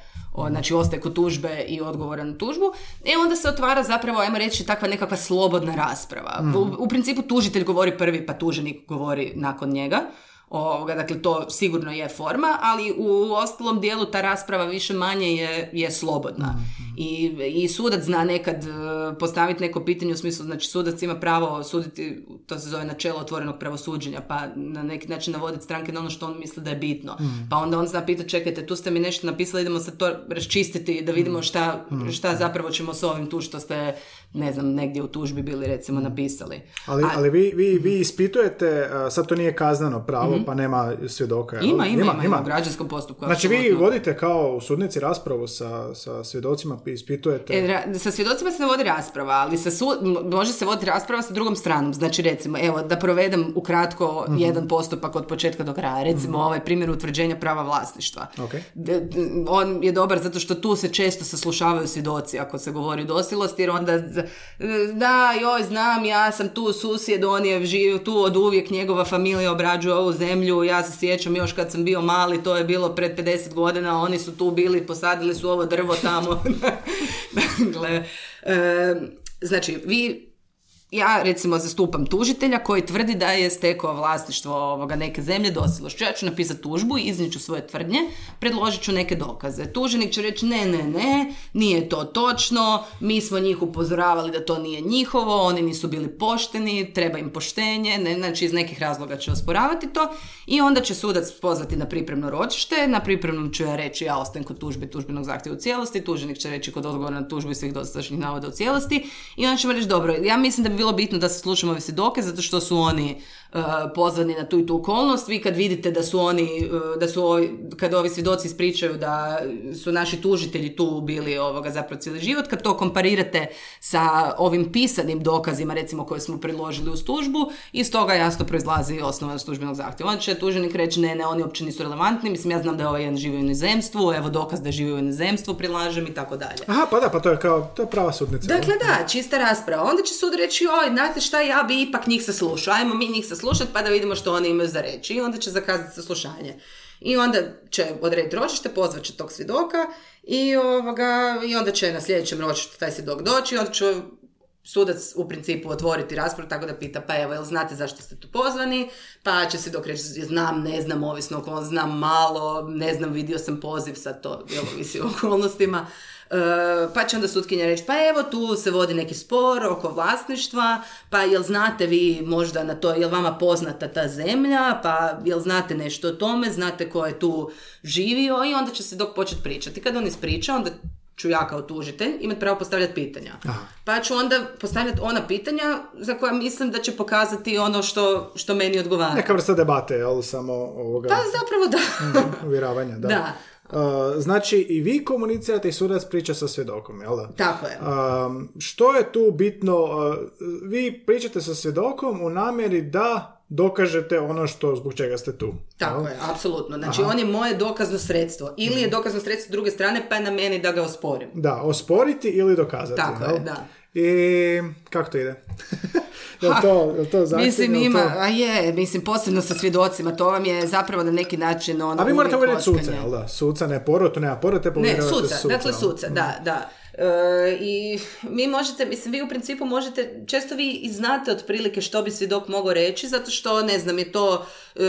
znači ostaje kod tužbe i odgovora na tužbu, e onda se otvara zapravo, ajmo reći, takva nekakva slobodna rasprava. U, Mhm. u principu tužitelj govori prvi, pa tuženik govori nakon njega. Ovoga, dakle, to sigurno je forma, ali u ostalom dijelu ta rasprava više manje je, je slobodna. Mhm. I, I sudac zna nekad e, postaviti neko pitanje u smislu, znači sudac ima pravo suditi, to se zove načelo otvorenog pravosuđenja, pa na neki način navoditi stranke na ono što on misli da je bitno. Mhm. Pa onda on zna pitati, čekajte, tu ste mi nešto napisali, idemo sad to raščistiti da Mhm. vidimo šta, šta zapravo ćemo s ovim tu što ste, ne znam, negdje u tužbi bili recimo napisali. Ali, A- ali vi, vi, vi ispitujete, sad to nije kazneno pravo, pa nema svjedoka. Mhm. Ima, ima, ima, ima, u građanskom postupku. Znači vi vodite kao u sudnici raspravu sa, sa svjedocima, ispitujete... E, ra- sa svjedocima se ne vodi rasprava, ali sa su- može se voditi rasprava sa drugom stranom. Znači, recimo, evo, da provedem ukratko Mhm. jedan postupak od početka do kraja. Recimo, ovaj primjer utvrđenja prava vlasništva. Ok. D- d- on je dobar zato što tu se često saslušavaju svjedoci ako se govori o dosilosti, jer onda da, joj, znam, ja sam tu susjed, on je živio tu od uvijek, njegova familija obrađuje ovu zemlju, ja se sjećam još kad sam bio mali, to je bilo pred 50 godina, oni su tu bili, posadili su ovo drvo tamo. *laughs* dakle, e, znači, vi ja recimo zastupam tužitelja koji tvrdi da je stekao vlasništvo ovoga neke zemlje dosilošću. Ja ću napisati tužbu i iznijet svoje tvrdnje, predložit ću neke dokaze. Tuženik će reći ne, ne, ne, nije to točno, mi smo njih upozoravali da to nije njihovo, oni nisu bili pošteni, treba im poštenje, ne, znači iz nekih razloga će osporavati to i onda će sudac pozvati na pripremno ročište, na pripremnom ću ja reći ja ostajem kod tužbe tužbenog zahtjeva u cijelosti, tuženik će reći kod odgovora na tužbu i svih dosadašnjih navoda u cijelosti i onda ćemo reći dobro, ja mislim da bilo bitno da se slušamo ove svjedoke zato što su oni pozvani na tu i tu okolnost. Vi kad vidite da su oni, uh, da su ovi, kad ovi svjedoci ispričaju da su naši tužitelji tu bili ovoga zapravo cijeli život, kad to komparirate sa ovim pisanim dokazima recimo koje smo predložili uz tužbu, iz toga jasno proizlazi osnova službenog zahtjeva. Onda će tuženik reći ne, ne, oni uopće nisu relevantni, mislim ja znam da je ovaj jedan živi u inozemstvu, evo dokaz da živi u inozemstvu, prilažem i tako dalje. Aha, pa da, pa to je kao, to je prava sudnica. Dakle, da, čista rasprava. Onda će sud reći, oj, znate šta, ja bi ipak njih saslušao. Ajmo mi njih saslušati pa da vidimo što oni imaju za reći. I onda će zakazati saslušanje. I onda će odrediti ročište, pozvat će tog svjedoka i, ovoga, i onda će na sljedećem ročištu taj svjedok doći i onda će sudac u principu otvoriti raspravu tako da pita pa evo, jel znate zašto ste tu pozvani? Pa će se dok reći znam, ne znam, ovisno o znam malo, ne znam, vidio sam poziv, sad to jel, ovisi o *laughs* okolnostima. E, pa će onda sutkinja reći, pa evo tu se vodi neki spor oko vlasništva, pa jel znate vi možda na to, jel vama poznata ta zemlja, pa jel znate nešto o tome, znate ko je tu živio i onda će se dok početi pričati. Kad on ispriča, onda ću ja kao tužitelj imati pravo postavljati pitanja. Pa ću onda postavljati ona pitanja za koja mislim da će pokazati ono što, što meni odgovara. Neka vrsta debate, jel, samo ovoga Pa zapravo da. uvjeravanja, da. *laughs* Da. Uh, znači, i vi komunicirate i sudac priča sa svjedokom, jel da? Tako je. Um, što je tu bitno? Uh, vi pričate sa svjedokom u namjeri da dokažete ono što zbog čega ste tu. Tako je, apsolutno. Znači, on je moje dokazno sredstvo. Ili Mhm. je dokazno sredstvo s druge strane, pa je na meni da ga osporim. Da, osporiti ili dokazati. Tako je, da. I kako to ide? *laughs* jel to, jel to zahtjev, Mislim, jel ima, to- a je, mislim, posebno sa svjedocima, to vam je zapravo na neki način ono... A vi morate uvjeriti suca, jel da? Suca, ne porotu, nema porote, Ne, uvjeravate suca, dakle suca, da, da. E, I mi možete, mislim, vi u principu možete, često vi i znate otprilike što bi svjedok mogao reći, zato što, ne znam, je to e,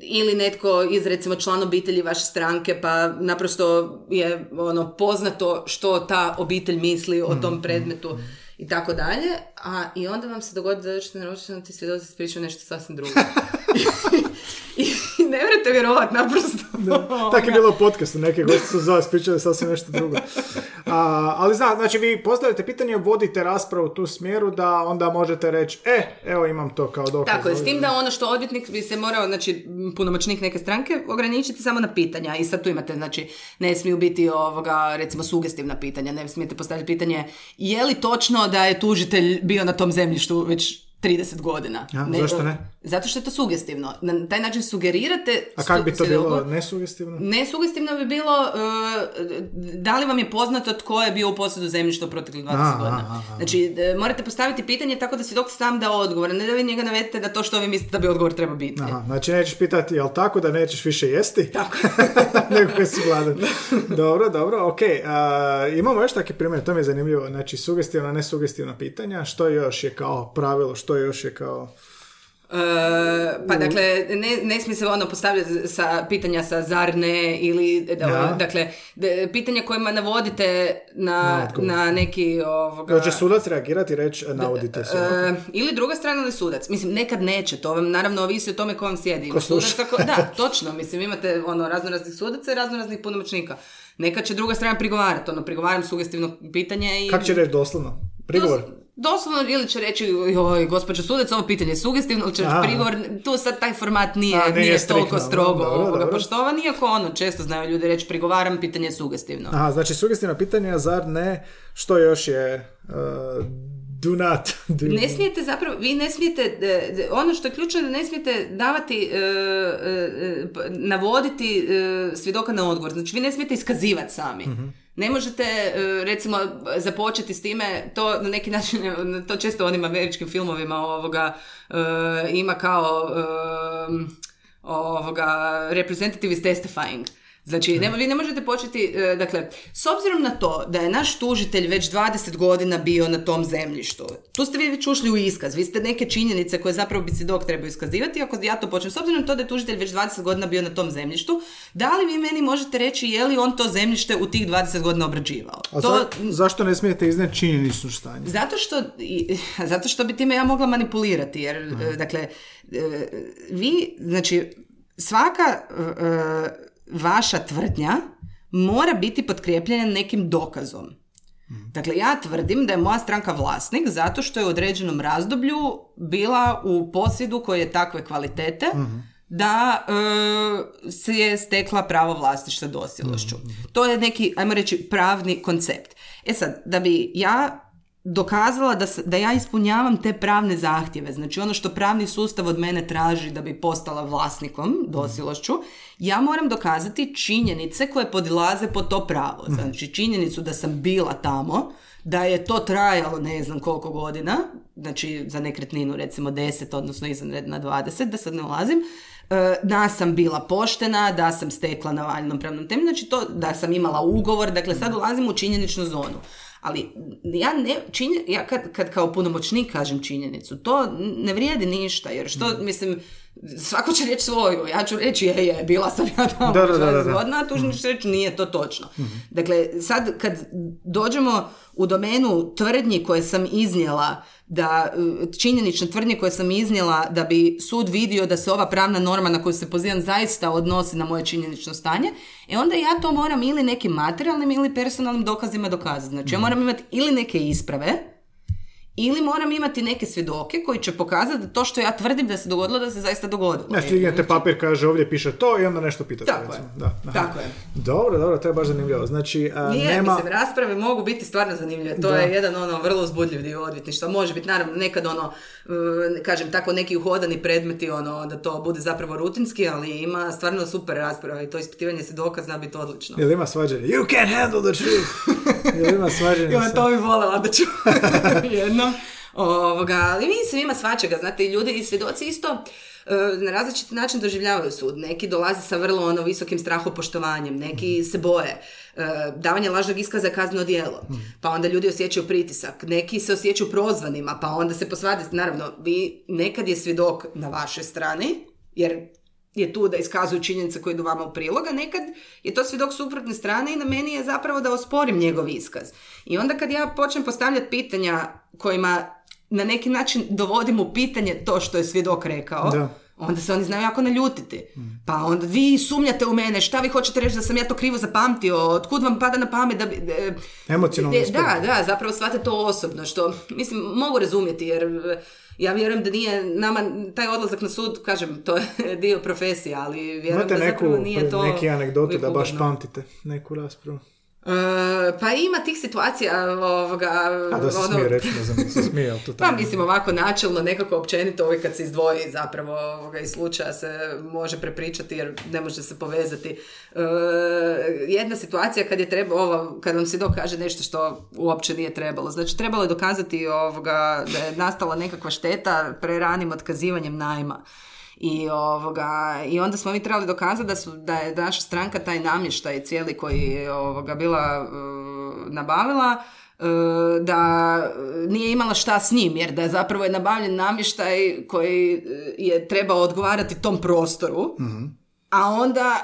ili netko iz, recimo, član obitelji vaše stranke, pa naprosto je ono poznato što ta obitelj misli o tom predmetu i tako dalje, a i onda vam se dogodi da ćete naručiti ti svjedoci pričaju nešto sasvim drugo. *laughs* *laughs* I ne vrete vjerovat, naprosto. Tako je bilo u podcastu, neke gosti su za pričali sasvim nešto drugo. A, ali zna, znači vi postavljate pitanje, vodite raspravu u tu smjeru da onda možete reći, e, evo imam to kao dokaz. Tako je, s tim da ono što odvjetnik bi se morao, znači punomoćnik neke stranke, ograničiti samo na pitanja. I sad tu imate, znači, ne smiju biti ovoga, recimo, sugestivna pitanja, ne smijete postaviti pitanje je li točno da je tužitelj bio na tom zemljištu već 30 godina. Ja, zašto ne? Zato što je to sugestivno. Na taj način sugerirate... A kako bi to bilo nesugestivno? Nesugestivno bi bilo uh, da li vam je poznato tko je bio u posjedu zemljišta u proteklih 20 godina. Znači, morate postaviti pitanje tako da dok sam da odgovor. Ne da vi njega navedete da to što vi mislite da bi odgovor trebao biti. Aha, znači nećeš pitati jel tako da nećeš više jesti? Tako. *laughs* Nego kad si gladan. dobro, dobro, ok. Uh, imamo još takve primjer, to mi je zanimljivo. Znači, sugestivna, nesugestivna pitanja. Što još je kao pravilo, što još je kao... Uh, pa dakle, ne, ne smije se ono postavljati sa pitanja sa zar ne ili da, dakle, pitanja kojima navodite na, na, neki ovoga... Hoće sudac reagirati i reći navodite se. Uh, ili druga strana ili sudac. Mislim, nekad neće, to vam naravno ovisi o tome ko vam sjedi. Ko sudac, kako, da, *laughs* točno, mislim, imate ono raznoraznih sudaca i raznoraznih punomoćnika. Nekad će druga strana prigovarati, ono, prigovaram sugestivno pitanje i... Kako će reći doslovno? Prigovor? Doslovno ili će reći, joj, gospođo sudac, ovo pitanje je sugestivno, ili će reći prigovor, tu sad taj format nije, nije, nije toliko strogo ovoga poštovan, iako ono, često znaju ljudi reći prigovaram, pitanje je sugestivno. Aha, znači sugestivno pitanje, zar ne, što još je... Uh, do not do Ne smijete zapravo, vi ne smijete, ono što je ključno da ne smijete davati, e, e, navoditi svjedoka na odgovor. Znači vi ne smijete iskazivati sami. Mhm. Ne možete, e, recimo, započeti s time, to na neki način, *laughs* to često onim američkim filmovima ovoga, e, ima kao e, ovoga, representative is testifying. Znači, ne, vi ne možete početi, e, dakle, s obzirom na to da je naš tužitelj već 20 godina bio na tom zemljištu, tu ste vi već ušli u iskaz, vi ste neke činjenice koje zapravo bi dok trebao iskazivati, ako ja to počnem, s obzirom na to da je tužitelj već 20 godina bio na tom zemljištu, da li vi meni možete reći je li on to zemljište u tih 20 godina obrađivao? A to, zašto ne smijete izneti činjenično stanje? Zato što, *laughs* zato što bi time ja mogla manipulirati, jer, e, dakle, e, vi, znači, svaka vaša tvrdnja mora biti potkrepljena nekim dokazom. Dakle, ja tvrdim da je moja stranka vlasnik zato što je u određenom razdoblju bila u posjedu koje je takve kvalitete da e, se je stekla pravo vlasništva dosjelošću. To je neki, ajmo reći, pravni koncept. E sad, da bi ja dokazala da, da ja ispunjavam te pravne zahtjeve, znači ono što pravni sustav od mene traži da bi postala vlasnikom dosilošću, ja moram dokazati činjenice koje podilaze po to pravo. Mhm. Znači činjenicu da sam bila tamo, da je to trajalo ne znam koliko godina, znači za nekretninu recimo 10, odnosno izvanredna 20, da sad ne ulazim, e, da sam bila poštena, da sam stekla na valjnom pravnom temelju, znači to da sam imala ugovor, dakle sad ulazim u činjeničnu zonu. Ali ja, ne, ja kad, kad kao punomoćnik kažem činjenicu, to ne vrijedi ništa, jer što, mm. mislim, svako će reći svoju, ja ću reći je, je, bila sam ja tamo da, da, da, a tužni će reći nije to točno. mm Dakle, sad kad dođemo u domenu tvrdnji koje sam iznijela, da e, činjenične tvrdnje koje sam iznijela da bi sud vidio da se ova pravna norma na koju se pozivam zaista odnosi na moje činjenično stanje, e onda ja to moram ili nekim materijalnim ili personalnim dokazima dokazati. Znači ja mhm. moram imati ili neke isprave ili moram imati neke svjedoke koji će pokazati da to što ja tvrdim da se dogodilo, da se zaista dogodilo. Znači, dignete papir, kaže ovdje piše to i onda nešto pitate. Tako je. Da, Tako je. Dobro, dobro, to je baš zanimljivo. Znači, a, Nije, nema... mislim, rasprave mogu biti stvarno zanimljive. To je jedan ono vrlo uzbudljiv dio odvjetništva. Može biti, naravno, nekad ono, kažem tako, neki uhodani predmeti, ono, da to bude zapravo rutinski, ali ima stvarno super rasprava i to ispitivanje se dokaz zna biti odlično. Jel ima svađanje? You can't handle the truth! *laughs* Jel ima svađanje? ja, to bi voljela da ću *laughs* jedno. Ovoga, ali mislim ima svačega, znate, ljudi i svjedoci isto e, na različiti način doživljavaju sud. Neki dolaze sa vrlo ono visokim strahopoštovanjem, neki se boje. E, davanje lažnog iskaza je kazneno djelo. Pa onda ljudi osjećaju pritisak. Neki se osjećaju prozvanima, pa onda se posvade. Naravno, vi nekad je svjedok na vašoj strani, jer je tu da iskazuju činjenice koje idu vama u prilog, a nekad je to svjedok suprotne strane i na meni je zapravo da osporim njegov iskaz. I onda kad ja počnem postavljati pitanja kojima na neki način dovodim u pitanje to što je svjedok rekao, Da. onda se oni znaju jako naljutiti. Pa onda vi sumnjate u mene, šta vi hoćete reći da sam ja to krivo zapamtio, otkud vam pada na pamet da bi... e, Emocionalno e. Da, da, zapravo shvate to osobno, što, mislim, mogu razumjeti, jer ja vjerujem da nije nama taj odlazak na sud, kažem, to je *laughs* dio profesije, ali vjerujem Imate da neku, zapravo nije to... neki anegdote da baš pamtite, neku raspravu. E, pa ima tih situacija, ovoga... A da se ono- smije reći, ne znam, se smije, to *laughs* Pa mislim ovako načelno, nekako općenito uvijek kad se izdvoji zapravo ovoga iz slučaja se može prepričati jer ne može se povezati. E, jedna situacija kad je treba, ovo, kad vam se dokaže nešto što uopće nije trebalo. Znači trebalo je dokazati ovoga da je nastala nekakva šteta preranim otkazivanjem najma. I, ovoga, I onda smo mi trebali dokazati da, su, da je naša stranka taj namještaj cijeli koji je ovoga, bila e, nabavila, e, da nije imala šta s njim, jer da je zapravo je nabavljen namještaj koji je trebao odgovarati tom prostoru, a onda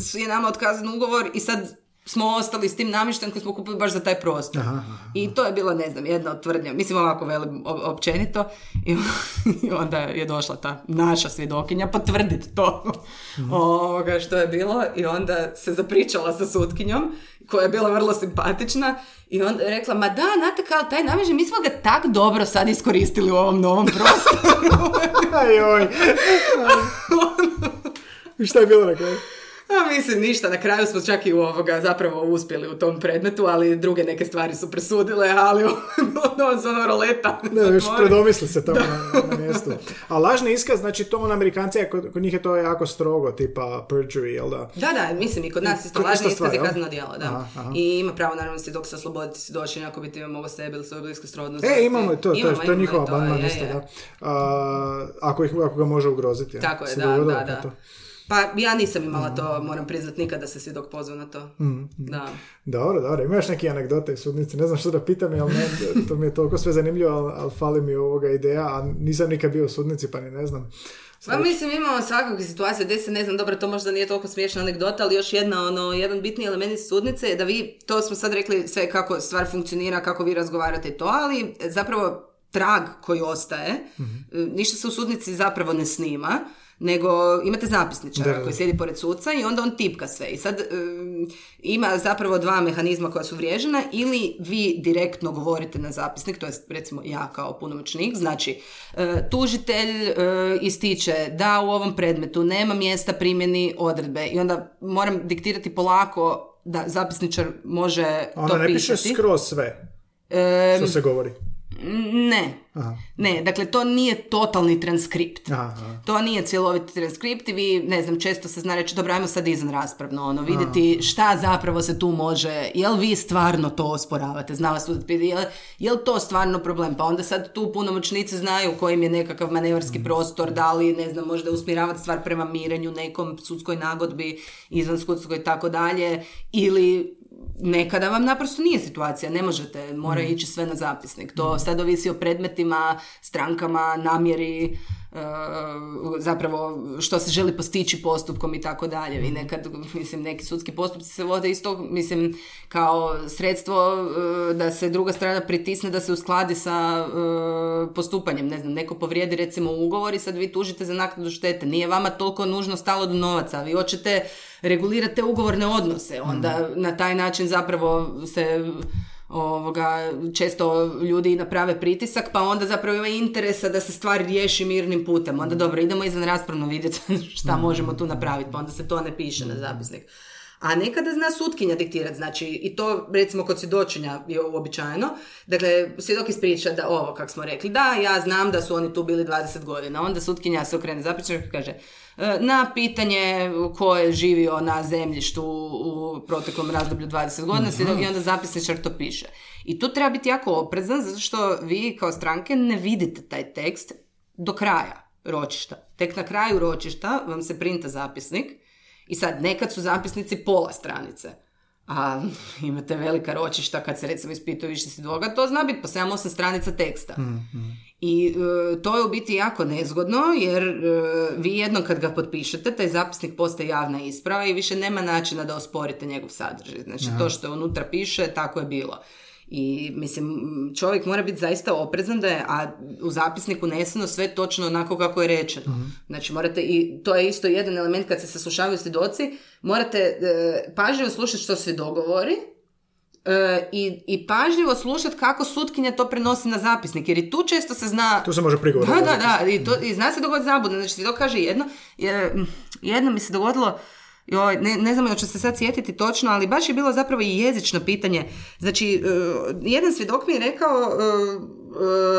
su je nama otkazan ugovor i sad smo ostali s tim namještajem koji smo kupili baš za taj prostor. Aha, aha. I to je bila, ne znam, jedna od tvrdnja, mislim ovako velim općenito, i *laughs* onda je došla ta naša svjedokinja potvrditi to *laughs* ovoga što je bilo i onda se zapričala sa sutkinjom koja je bila vrlo simpatična i onda je rekla, ma da, znate kao taj namještaj, mi smo ga tak dobro sad iskoristili u ovom novom prostoru. *laughs* Ajoj. I šta je bilo na kraju? A mislim ništa, na kraju smo čak i u ovoga zapravo uspjeli u tom predmetu, ali druge neke stvari su presudile, ali *laughs* ono za ono roleta. Ne, još predomisli se tamo na, na mjestu. A lažni iskaz, znači to on Amerikanci, kod, kod njih je to jako strogo, tipa perjury, jel da? Da, da, mislim i kod nas isto lažni iskaz je kazneno djelo, da. Aha, aha. I ima pravo naravno svjedok se osloboditi svjedočenja ako bi time mogao sebe ili svoju blisku srodnost. E, imamo i to, to, Imamo, to je imamo njihova bandman je, isto, da. A, ako, ih, ako ga može ugroziti. ja. Tako je, Se da, da, da. Pa ja nisam imala to, moram priznat, nikada da se svjedok pozvao na to. Mm, Da. Dobro, dobro. Ima još neke anegdote iz sudnice. Ne znam što da pitam, ali ne, to mi je toliko sve zanimljivo, ali, ali fali mi ovoga ideja, a nisam nikad bio u sudnici, pa ni ne znam. Pa mislim imamo svakakve situacije gdje se ne znam, dobro to možda nije toliko smiješna anegdota, ali još jedna, ono, jedan bitni element iz sudnice je da vi, to smo sad rekli sve kako stvar funkcionira, kako vi razgovarate i to, ali zapravo trag koji ostaje, ništa se u sudnici zapravo ne snima, nego imate zapisničara Da, da. koji sjedi pored suca i onda on tipka sve. I sad um, ima zapravo dva mehanizma koja su vriježena ili vi direktno govorite na zapisnik, to je recimo ja kao punomoćnik, znači e, tužitelj e, ističe da u ovom predmetu nema mjesta primjeni odredbe i onda moram diktirati polako da zapisničar može A Onda to ne piše skroz sve što se govori. Ne, Aha. ne, dakle to nije totalni transkript. Aha, aha. To nije cjeloviti transkript i vi, ne znam, često se zna reći, dobro, ajmo sad izvan raspravno, ono, vidjeti šta zapravo se tu može, jel vi stvarno to osporavate, zna vas jel, jel to stvarno problem, pa onda sad tu punomoćnici znaju kojim je nekakav manevarski prostor, da li, ne znam, možda usmjeravati stvar prema mirenju, nekom sudskoj nagodbi, izvan sudskoj i tako dalje, ili nekada vam naprosto nije situacija, ne možete, mora ići sve na zapisnik. To sad ovisi o predmetima, strankama, namjeri, zapravo što se želi postići postupkom i tako dalje. Vi nekad, mislim, neki sudski postupci se vode isto, mislim, kao sredstvo e, da se druga strana pritisne da se uskladi sa e, postupanjem. Ne znam, neko povrijedi recimo ugovor i sad vi tužite za naknadu štete. Nije vama toliko nužno stalo do novaca. Vi hoćete regulirati te ugovorne odnose. Onda na taj način zapravo se ovoga, često ljudi naprave pritisak, pa onda zapravo ima interesa da se stvari riješi mirnim putem. Onda dobro, idemo izvan raspravno vidjeti *laughs* šta možemo tu napraviti, pa onda se to ne piše na zapisnik. A nekada zna sutkinja diktirati, znači i to recimo kod svjedočenja je uobičajeno. Dakle, svjedok ispriča da ovo, kako smo rekli, da, ja znam da su oni tu bili 20 godina. Onda sutkinja se okrene zapriča i kaže, "E, na pitanje ko je živio na zemljištu u proteklom razdoblju 20 godina, svjedok i onda zapisničar to piše. I tu treba biti jako oprezan, zato što vi kao stranke ne vidite taj tekst do kraja ročišta. Tek na kraju ročišta vam se printa zapisnik i sad nekad su zapisnici pola stranice, a *laughs* imate velika ročišta kad se recimo ispituje više svjedoka, to zna biti po 7-8 stranica teksta. I e, to je u biti jako nezgodno jer e, vi jednom kad ga potpišete, taj zapisnik postaje javna isprava i više nema načina da osporite njegov sadržaj. Znači to što je unutra piše, tako je bilo. I mislim, čovjek mora biti zaista oprezan da je, a u zapisniku uneseno sve točno onako kako je rečeno. Znači morate, i to je isto jedan element kad se saslušavaju svjedoci, morate e, pažljivo slušati što se dogovori, e, i, i pažljivo slušati kako sutkinja to prenosi na zapisnik, jer i tu često se zna... Tu se može prigovor. Da, da, da, i, to, i zna se dogoditi zabudno, znači svjedok kaže jedno, mm, jedno mi se dogodilo, Joj, ne, ne znam da ću se sad sjetiti točno, ali baš je bilo zapravo i jezično pitanje. Znači, e, jedan svjedok mi je rekao e,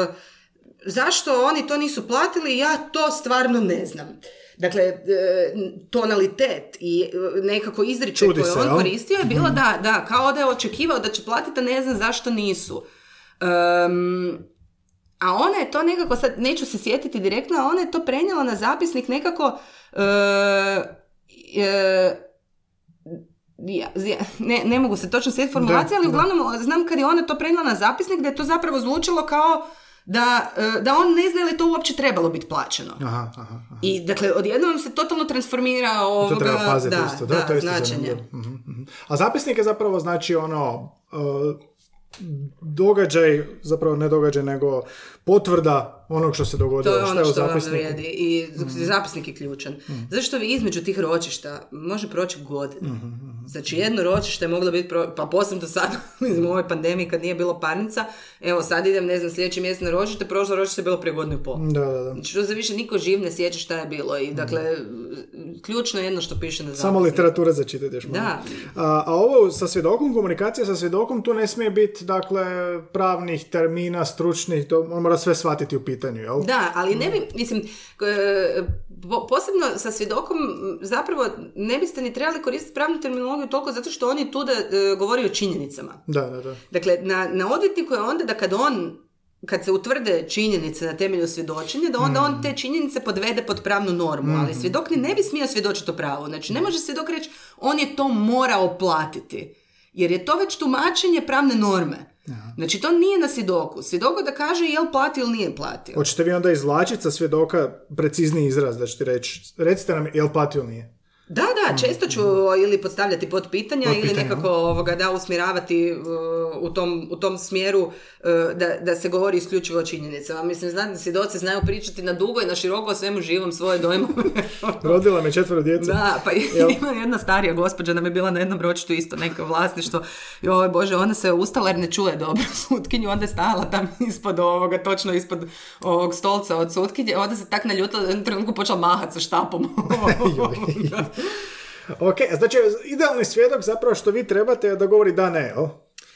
e, zašto oni to nisu platili, ja to stvarno ne znam. Dakle, tonalitet i nekako izričaj koji se, on jel? koristio je bilo da, da, kao da je očekivao da će platiti, a ne znam zašto nisu. Em, a ona je to nekako, sad neću se sjetiti direktno, a ona je to prenijela na zapisnik nekako e, ja, ja- ne, ne mogu se točno sjetiti formulacije, ali da. uglavnom znam kad je ona to prenijela na zapisnik da je to zapravo zvučalo kao da, e, da on ne zna je li to uopće trebalo biti plaćeno. Aha, aha, aha. I dakle, odjednom se totalno transformira To ovoga, treba paziti da, isto. Da, da, to je isto značenje. Mhm, mhm. A zapisnik je zapravo znači ono uh, događaj, zapravo ne događaj, nego potvrda onog što se dogodilo. To je ono je u što vam vrijedi. I zapisnik je ključan. Zašto vi između tih ročišta može proći godina. Znači jedno ročište je moglo biti, pro... pa posebno sad, *laughs* u ovoj pandemiji kad nije bilo parnica, evo sad idem, ne znam, sljedeći mjesec na ročište, prošlo ročište je bilo prije godinu i pol. Da, da, da. Znači što se više niko živ ne sjeća šta je bilo. I dakle, ključno je jedno što piše na Samo zapisniku. literatura za čitati još malo. Da. A, a ovo sa svjedokom, komunikacija sa svjedokom, tu ne smije biti, dakle, pravnih termina, stručnih, to on mora sve shvatiti u pitanju, jel? Da, ali ne bi, mislim, e, po- posebno sa svjedokom zapravo ne biste ni trebali koristiti pravnu terminologiju toliko zato što on je tu da e, govori o činjenicama. Da, da, da. Dakle, na, na odvjetniku je onda da kad on kad se utvrde činjenice na temelju svjedočenja, da onda on te činjenice podvede pod pravnu normu, ali svjedok ni ne bi smio svjedočiti o pravu. Znači, ne može svjedok reći, on je to morao platiti. Jer je to već tumačenje pravne norme. Znači, to nije na svjedoku. Svjedoku da kaže jel platio ili nije platio. Hoćete vi onda izvlačiti sa svjedoka precizni izraz da ćete reći, recite nam jel platio ili nije? Da, da, često ću ili postavljati pod pitanja ili nekako ovoga, da usmjeravati uh, u, tom, u tom smjeru uh, da, da se govori isključivo o činjenicama. Mislim, znate, svjedoci znaju pričati na dugo i na široko o svemu živom svoje dojmove. *laughs* Rodila me četvero djece. Da, pa Jel? ima jedna starija gospođa nam je bila na jednom ročištu isto neko vlasništvo. Joj bože, ona se ustala jer ne čuje dobro *laughs* sutkinju, onda je stajala tam ispod ovoga, točno ispod ovog stolca od sutkinje, onda se tak naljutila da u trenutku počela mahati sa štapom. *laughs* Ok, znači idealni svjedok zapravo što vi trebate je da govori da ne, jel?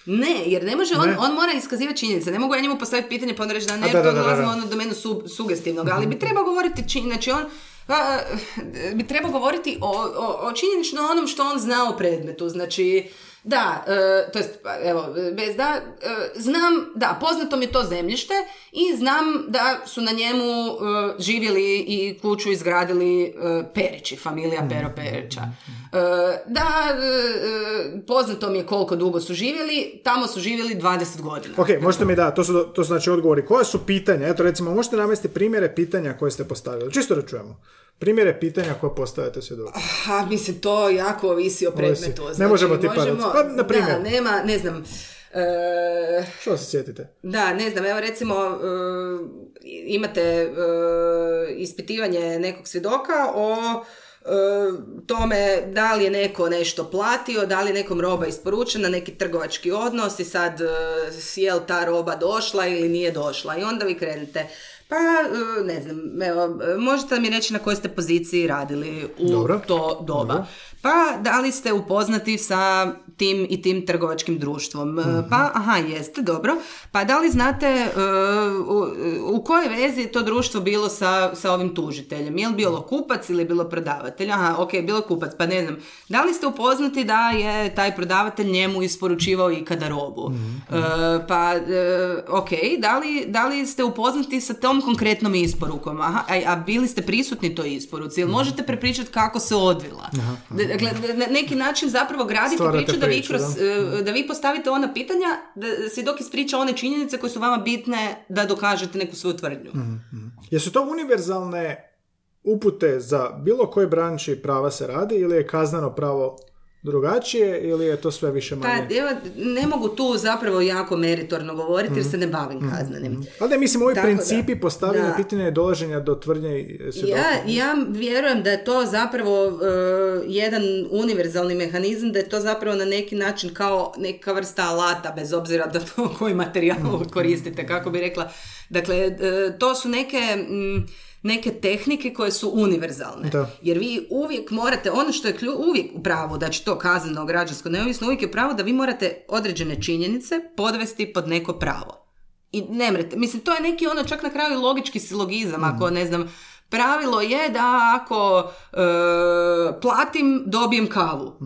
Ne, jer ne može, on, Ne. on mora iskazivati činjenice. Ne mogu ja njemu postaviti pitanje pa onda reći da ne, A, da, to dolazimo ono do menu su, sugestivnog, ali bi trebao govoriti čin, znači on a, bi trebao govoriti o, o, o činjenično onom što on zna o predmetu, znači da, e, to jest, evo, bez da, e, znam, da, poznato mi je to zemljište i znam da su na njemu e, živjeli i kuću izgradili e, Perići, familija Pero Perića. E, da, e, poznato mi je koliko dugo su živjeli, tamo su živjeli 20 godina. Ok, možete mi da, to su, to su znači odgovori. Koja su pitanja? Eto recimo, možete navesti primjere pitanja koje ste postavili. Čisto da čujemo. Primjere pitanja koje postavite svjedoku. Ha, mislim, to jako ovisi o predmetu. Ne možemo tipa možemo-. Pa, na primjer. Da, nema, ne znam, e, Što se sjetite? da, ne znam, evo recimo e, imate e, ispitivanje nekog svjedoka o e, tome da li je neko nešto platio, da li je nekom roba isporučena, neki trgovački odnos i sad e, je li ta roba došla ili nije došla i onda vi krenete pa, e, ne znam, evo, možete mi reći na kojoj ste poziciji radili u Dobro. to doba. Dobro. Pa, da li ste upoznati sa tim i tim trgovačkim društvom? E, Pa, aha, jeste, dobro. Pa, da li znate e, u, u kojoj vezi je to društvo bilo sa, sa ovim tužiteljem? Je li bilo kupac ili je bilo prodavatelj? Aha, ok, bilo kupac, pa ne znam. Da li ste upoznati da je taj prodavatelj njemu isporučivao ikada robu? E, pa, ok, da li, da li ste upoznati sa tom konkretnom isporukom? Aha, a, a bili ste prisutni toj isporuci? Ili možete prepričati kako se odvila? Dakle, na neki način zapravo gradite priču da vi, kroz, da. e, da vi postavite ona pitanja, da se dok ispriča one činjenice koje su vama bitne da dokažete neku svoju tvrdnju. Jesu to univerzalne upute za bilo koji branči prava se radi ili je kazneno pravo drugačije ili je to sve više Pa, manje? evo, ne mogu tu zapravo jako meritorno govoriti jer se ne bavim kaznenim. Ali ne, mislim, ovi Tako da, principi postavljanja da. pitanja i dolaženja do tvrdnje svjedoka. Ja, ja vjerujem da je to zapravo e, jedan univerzalni mehanizam, da je to zapravo na neki način kao neka vrsta alata, bez obzira da to *laughs* koji materijal koristite, kako bi rekla. Dakle, e, to su neke... mm, neke tehnike koje su univerzalne. Da. Jer vi uvijek morate, ono što je klju, uvijek u pravu, da će to kazneno, građansko, neovisno, uvijek je pravo da vi morate određene činjenice podvesti pod neko pravo. I ne mrete, mislim, to je neki ono čak na kraju logički silogizam, ako ne znam, pravilo je da ako e, platim, dobijem kavu.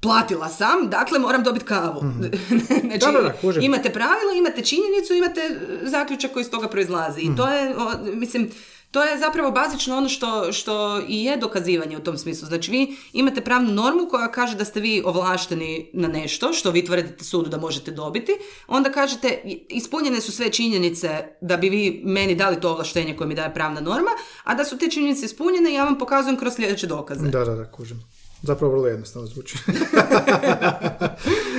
Platila sam, dakle moram dobiti kavu. *laughs* znači, Da, da, da, imate pravilo, imate činjenicu, imate e, zaključak koji iz toga proizlazi. I to je, o, mislim, to je zapravo bazično ono što, što i je dokazivanje u tom smislu. Znači vi imate pravnu normu koja kaže da ste vi ovlašteni na nešto što vi tvrdite sudu da možete dobiti. Onda kažete ispunjene su sve činjenice da bi vi meni dali to ovlaštenje koje mi daje pravna norma, a da su te činjenice ispunjene ja vam pokazujem kroz sljedeće dokaze. Da, da, da, kužim. Zapravo vrlo jednostavno zvuči.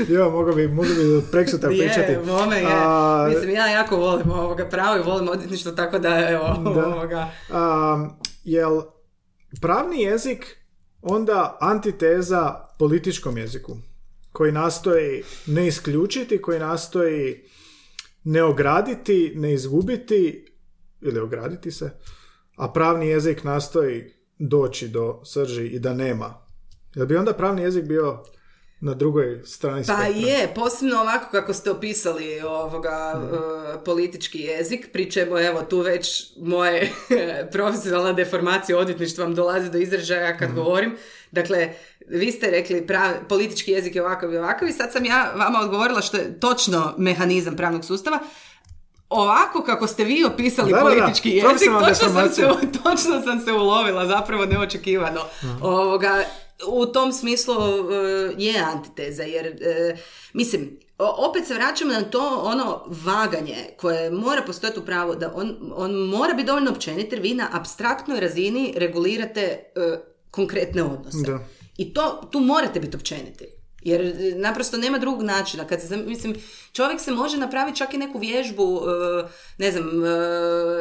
*laughs* jo, mogu bi, mogu bi preksutra pričati. Je, bome je. A, Mislim, ja jako volim ovoga pravo i volim odvjetništvo, tako da, evo, Da. ovoga. a, jel pravni jezik onda antiteza političkom jeziku koji nastoji ne isključiti, koji nastoji ne ograditi, ne izgubiti ili ograditi se, a pravni jezik nastoji doći do srži i da nema. Jel bi onda pravni jezik bio na drugoj strani Pa spektra? je, posebno ovako kako ste opisali ovoga e, politički jezik, pri čemu evo tu već moje *laughs* profesionalna deformacija odvjetništva vam dolazi do izražaja kad govorim. Dakle, vi ste rekli prav, politički jezik je ovakav i ovakav i sad sam ja vama odgovorila što je točno mehanizam pravnog sustava. Ovako kako ste vi opisali Da, da, da, politički jezik, točno sam, se, *laughs* točno sam se ulovila, zapravo neočekivano. Ovoga, u tom smislu e, je antiteza, jer e, mislim, opet se vraćamo na to ono vaganje koje mora postojati u pravu, da on, on mora biti dovoljno općenit jer vi na abstraktnoj razini regulirate e, konkretne odnose. Da. I to, tu morate biti općeniti. Jer e, naprosto nema drugog načina. Kad se, mislim, čovjek se može napraviti čak i neku vježbu, e, ne znam, e,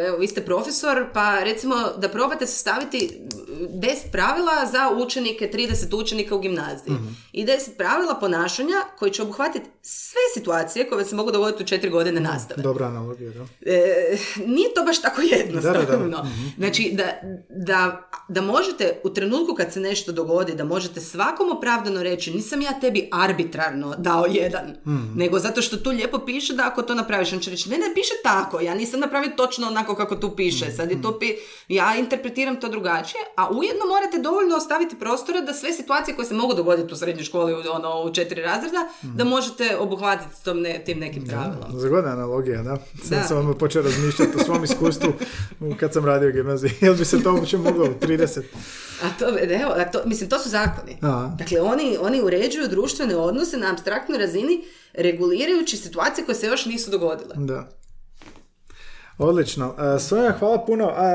evo, vi ste profesor, pa recimo da probate sastaviti 10 pravila za učenike, 30 učenika u gimnaziji. I 10 pravila ponašanja koji će obuhvatiti sve situacije koje se mogu dogoditi u 4 godine nastave. Dobra analogija, da. E, nije to baš tako jednostavno. Da, da, da. Znači, da, da, da možete u trenutku kad se nešto dogodi, da možete svakom opravdano reći nisam ja tebi arbitrarno dao jedan, nego zato što tu lijepo piše da ako to napraviš, on će reći ne, ne, piše tako, ja nisam napravio točno onako kako tu piše, sad je to pi- ja interpretiram to drugačije, a ujedno morate dovoljno ostaviti prostora da sve situacije koje se mogu dogoditi u srednjoj školi, u- ono, u četiri razreda, da možete obuhvatiti tom ne- tim nekim pravilom. Zgodna analogija, da. Sad Da. sam vam počeo razmišljati o svom iskustvu *laughs* kad sam radio gimnaziji. Jel bi se to uopće moglo u 30? A to, evo, a to, mislim, to su zakoni. A. Dakle, oni, oni uređuju društvene odnose na abstraktnoj razini, regulirajući situacije koje se još nisu dogodile. Da. Odlično. A, Sonja, hvala puno. A,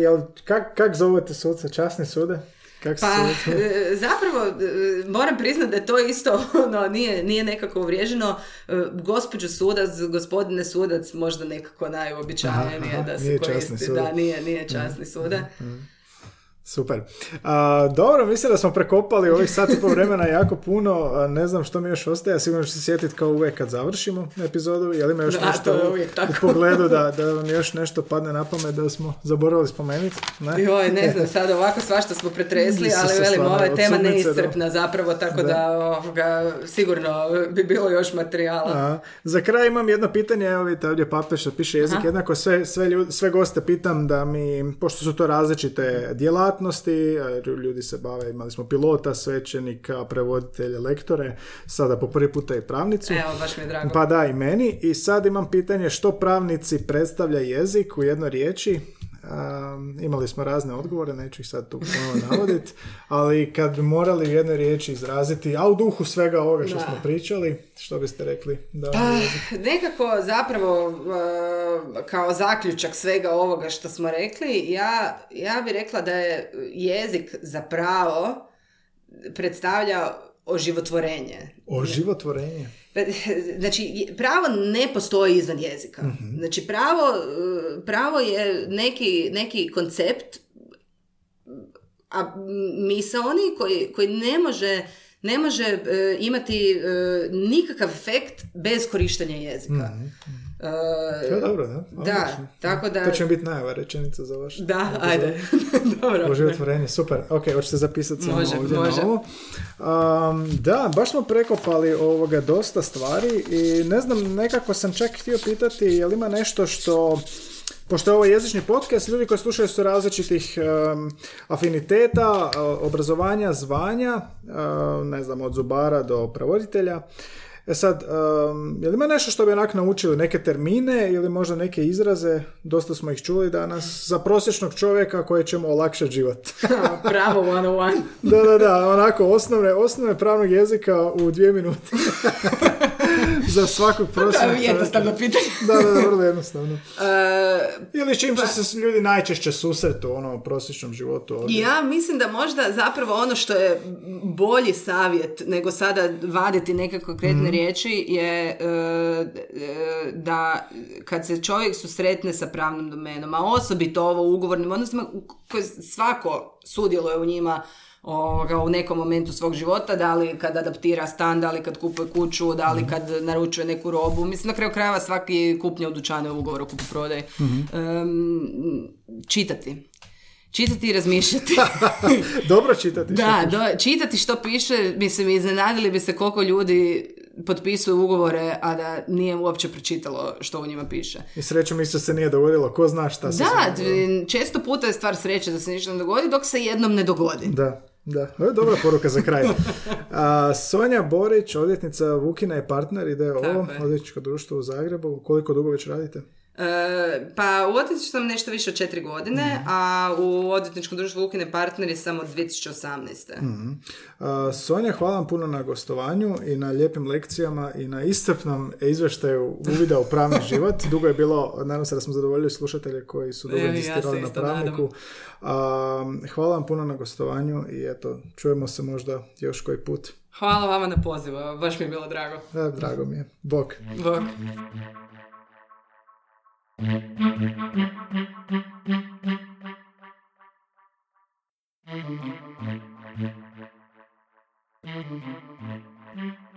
jel, kak, kak zovete suce? Časni sude? Kak Pa, *laughs* e, zapravo, e, moram priznati da to isto, *laughs* ono, nije, nije nekako uvriježeno. E, Gospođo sudac, gospodine sudac, možda nekako najuobičajenije Aha, da se koristi. Da, nije, nije časni suda. Super. A, dobro, mislim da smo prekopali ovih sat i pol vremena jako puno. A, ne znam što mi još ostaje. Sigurno ću se sjetiti kao uvijek kad završimo epizodu. Je li ima još Da, nešto to je u- tako. u pogledu da, da vam još nešto padne na pamet da smo zaboravili spomenuti? Ne? Joj, ne znam, sad ovako svašta smo pretresli, ali velim, ova je tema sudnice do- neiscrpna zapravo, tako da, ovoga, sigurno bi bilo još materijala. A, za kraj imam jedno pitanje, evo vidite ovdje papir što piše jezik, Aha. jednako sve, sve, ljud- sve goste pitam da mi, pošto su to različite djelatnosti, ljudi se bave, imali smo pilota, svećenika, prevoditelje, lektore, sada po prvi puta i pravnicu. Evo, baš mi je drago. Pa da, i meni. I sad imam pitanje što pravnici predstavlja jezik u jednoj riječi. Um, imali smo razne odgovore, neću ih sad tu ponovno navoditi, ali kad bi morali u jednoj riječi izraziti, a u duhu svega ovoga što Da. smo pričali, što biste rekli? Da, Pa, nekako zapravo uh, kao zaključak svega ovoga što smo rekli, ja, ja bih rekla da je jezik zapravo predstavlja oživotvorenje. Oživotvorenje. *laughs* Znači, pravo ne postoji izvan jezika. Znači, pravo, uh, pravo je neki, neki koncept, a misaoni koji, koji ne može, ne može e, imati e, nikakav efekt bez korištenja jezika. E, To dobro, da? da, tako da... To će biti najava rečenica za vaš Da, epizod. ajde. *laughs* Dobro. Oživotvorenje, super. Ok, hoćete zapisati samo Može, ovdje može. na ovo. Um, da, baš smo prekopali ovoga dosta stvari i ne znam, nekako sam čak htio pitati je li ima nešto što Pošto je ovo jezični podcast, ljudi koji slušaju su različitih um, afiniteta, uh, obrazovanja, zvanja, uh, ne znam, od zubara do prevoditelja. E sad, um, je li ima nešto što bi onak naučili, neke termine ili možda neke izraze, dosta smo ih čuli danas, za prosječnog čovjeka koji će mu olakšati život. *laughs* *laughs* Pravo one on one. da, da, da, onako osnovne, osnove pravnog jezika u dvije minute. *laughs* za svakog prosječnog čovjeka. Jednostavno pitanje. Da, da, da, vrlo jednostavno. E, Ili s čim će se ljudi najčešće susretu u ono prosječnom životu ovdje. Ja mislim da možda zapravo ono što je bolji savjet nego sada vaditi neke konkretne riječi je e, e, da kad se čovjek susretne sa pravnom domenom, a osobito ovo u ugovornim odnosima koje svako sudjeluje u njima ovoga, u nekom momentu svog života, da li kad adaptira stan, da li kad kupuje kuću, da li kad naručuje neku robu. Mislim, na kraju krajeva svaki kupnja u dućanu je ugovor o kupoprodaji. Em, čitati. Čitati i razmišljati. *laughs* *laughs* Dobro čitati. Da, do, čitati što piše, mislim, iznenadili bi se koliko ljudi potpisuju ugovore, a da nije uopće pročitalo što u njima piše. I srećom isto se nije dogodilo, ko zna šta se Da, često puta je stvar sreće da se ništa ne dogodi, dok se jednom ne dogodi. Da, da. Ovo je dobra poruka za kraj. *laughs* A, Sonja Borić, odvjetnica Vukina i partner, ide ovo, je. odvjetničko društvo u Zagrebu. Koliko dugo već radite? E, pa u odvjetničku sam nešto više od četiri godine, a u odvjetničkom društvu Ukine partneri sam od 2018. A, Sonja, hvala vam puno na gostovanju i na lijepim lekcijama i na iscrpnom izveštaju uvida u pravni *laughs* život. Dugo je bilo, nadam se da smo zadovoljili slušatelje koji su dugo Evo, ja na pravniku. A, hvala vam puno na gostovanju i eto, čujemo se možda još koji put. Hvala vama na pozivu, baš mi je bilo drago. E, drago mi je. Bok. Bog. Thank you.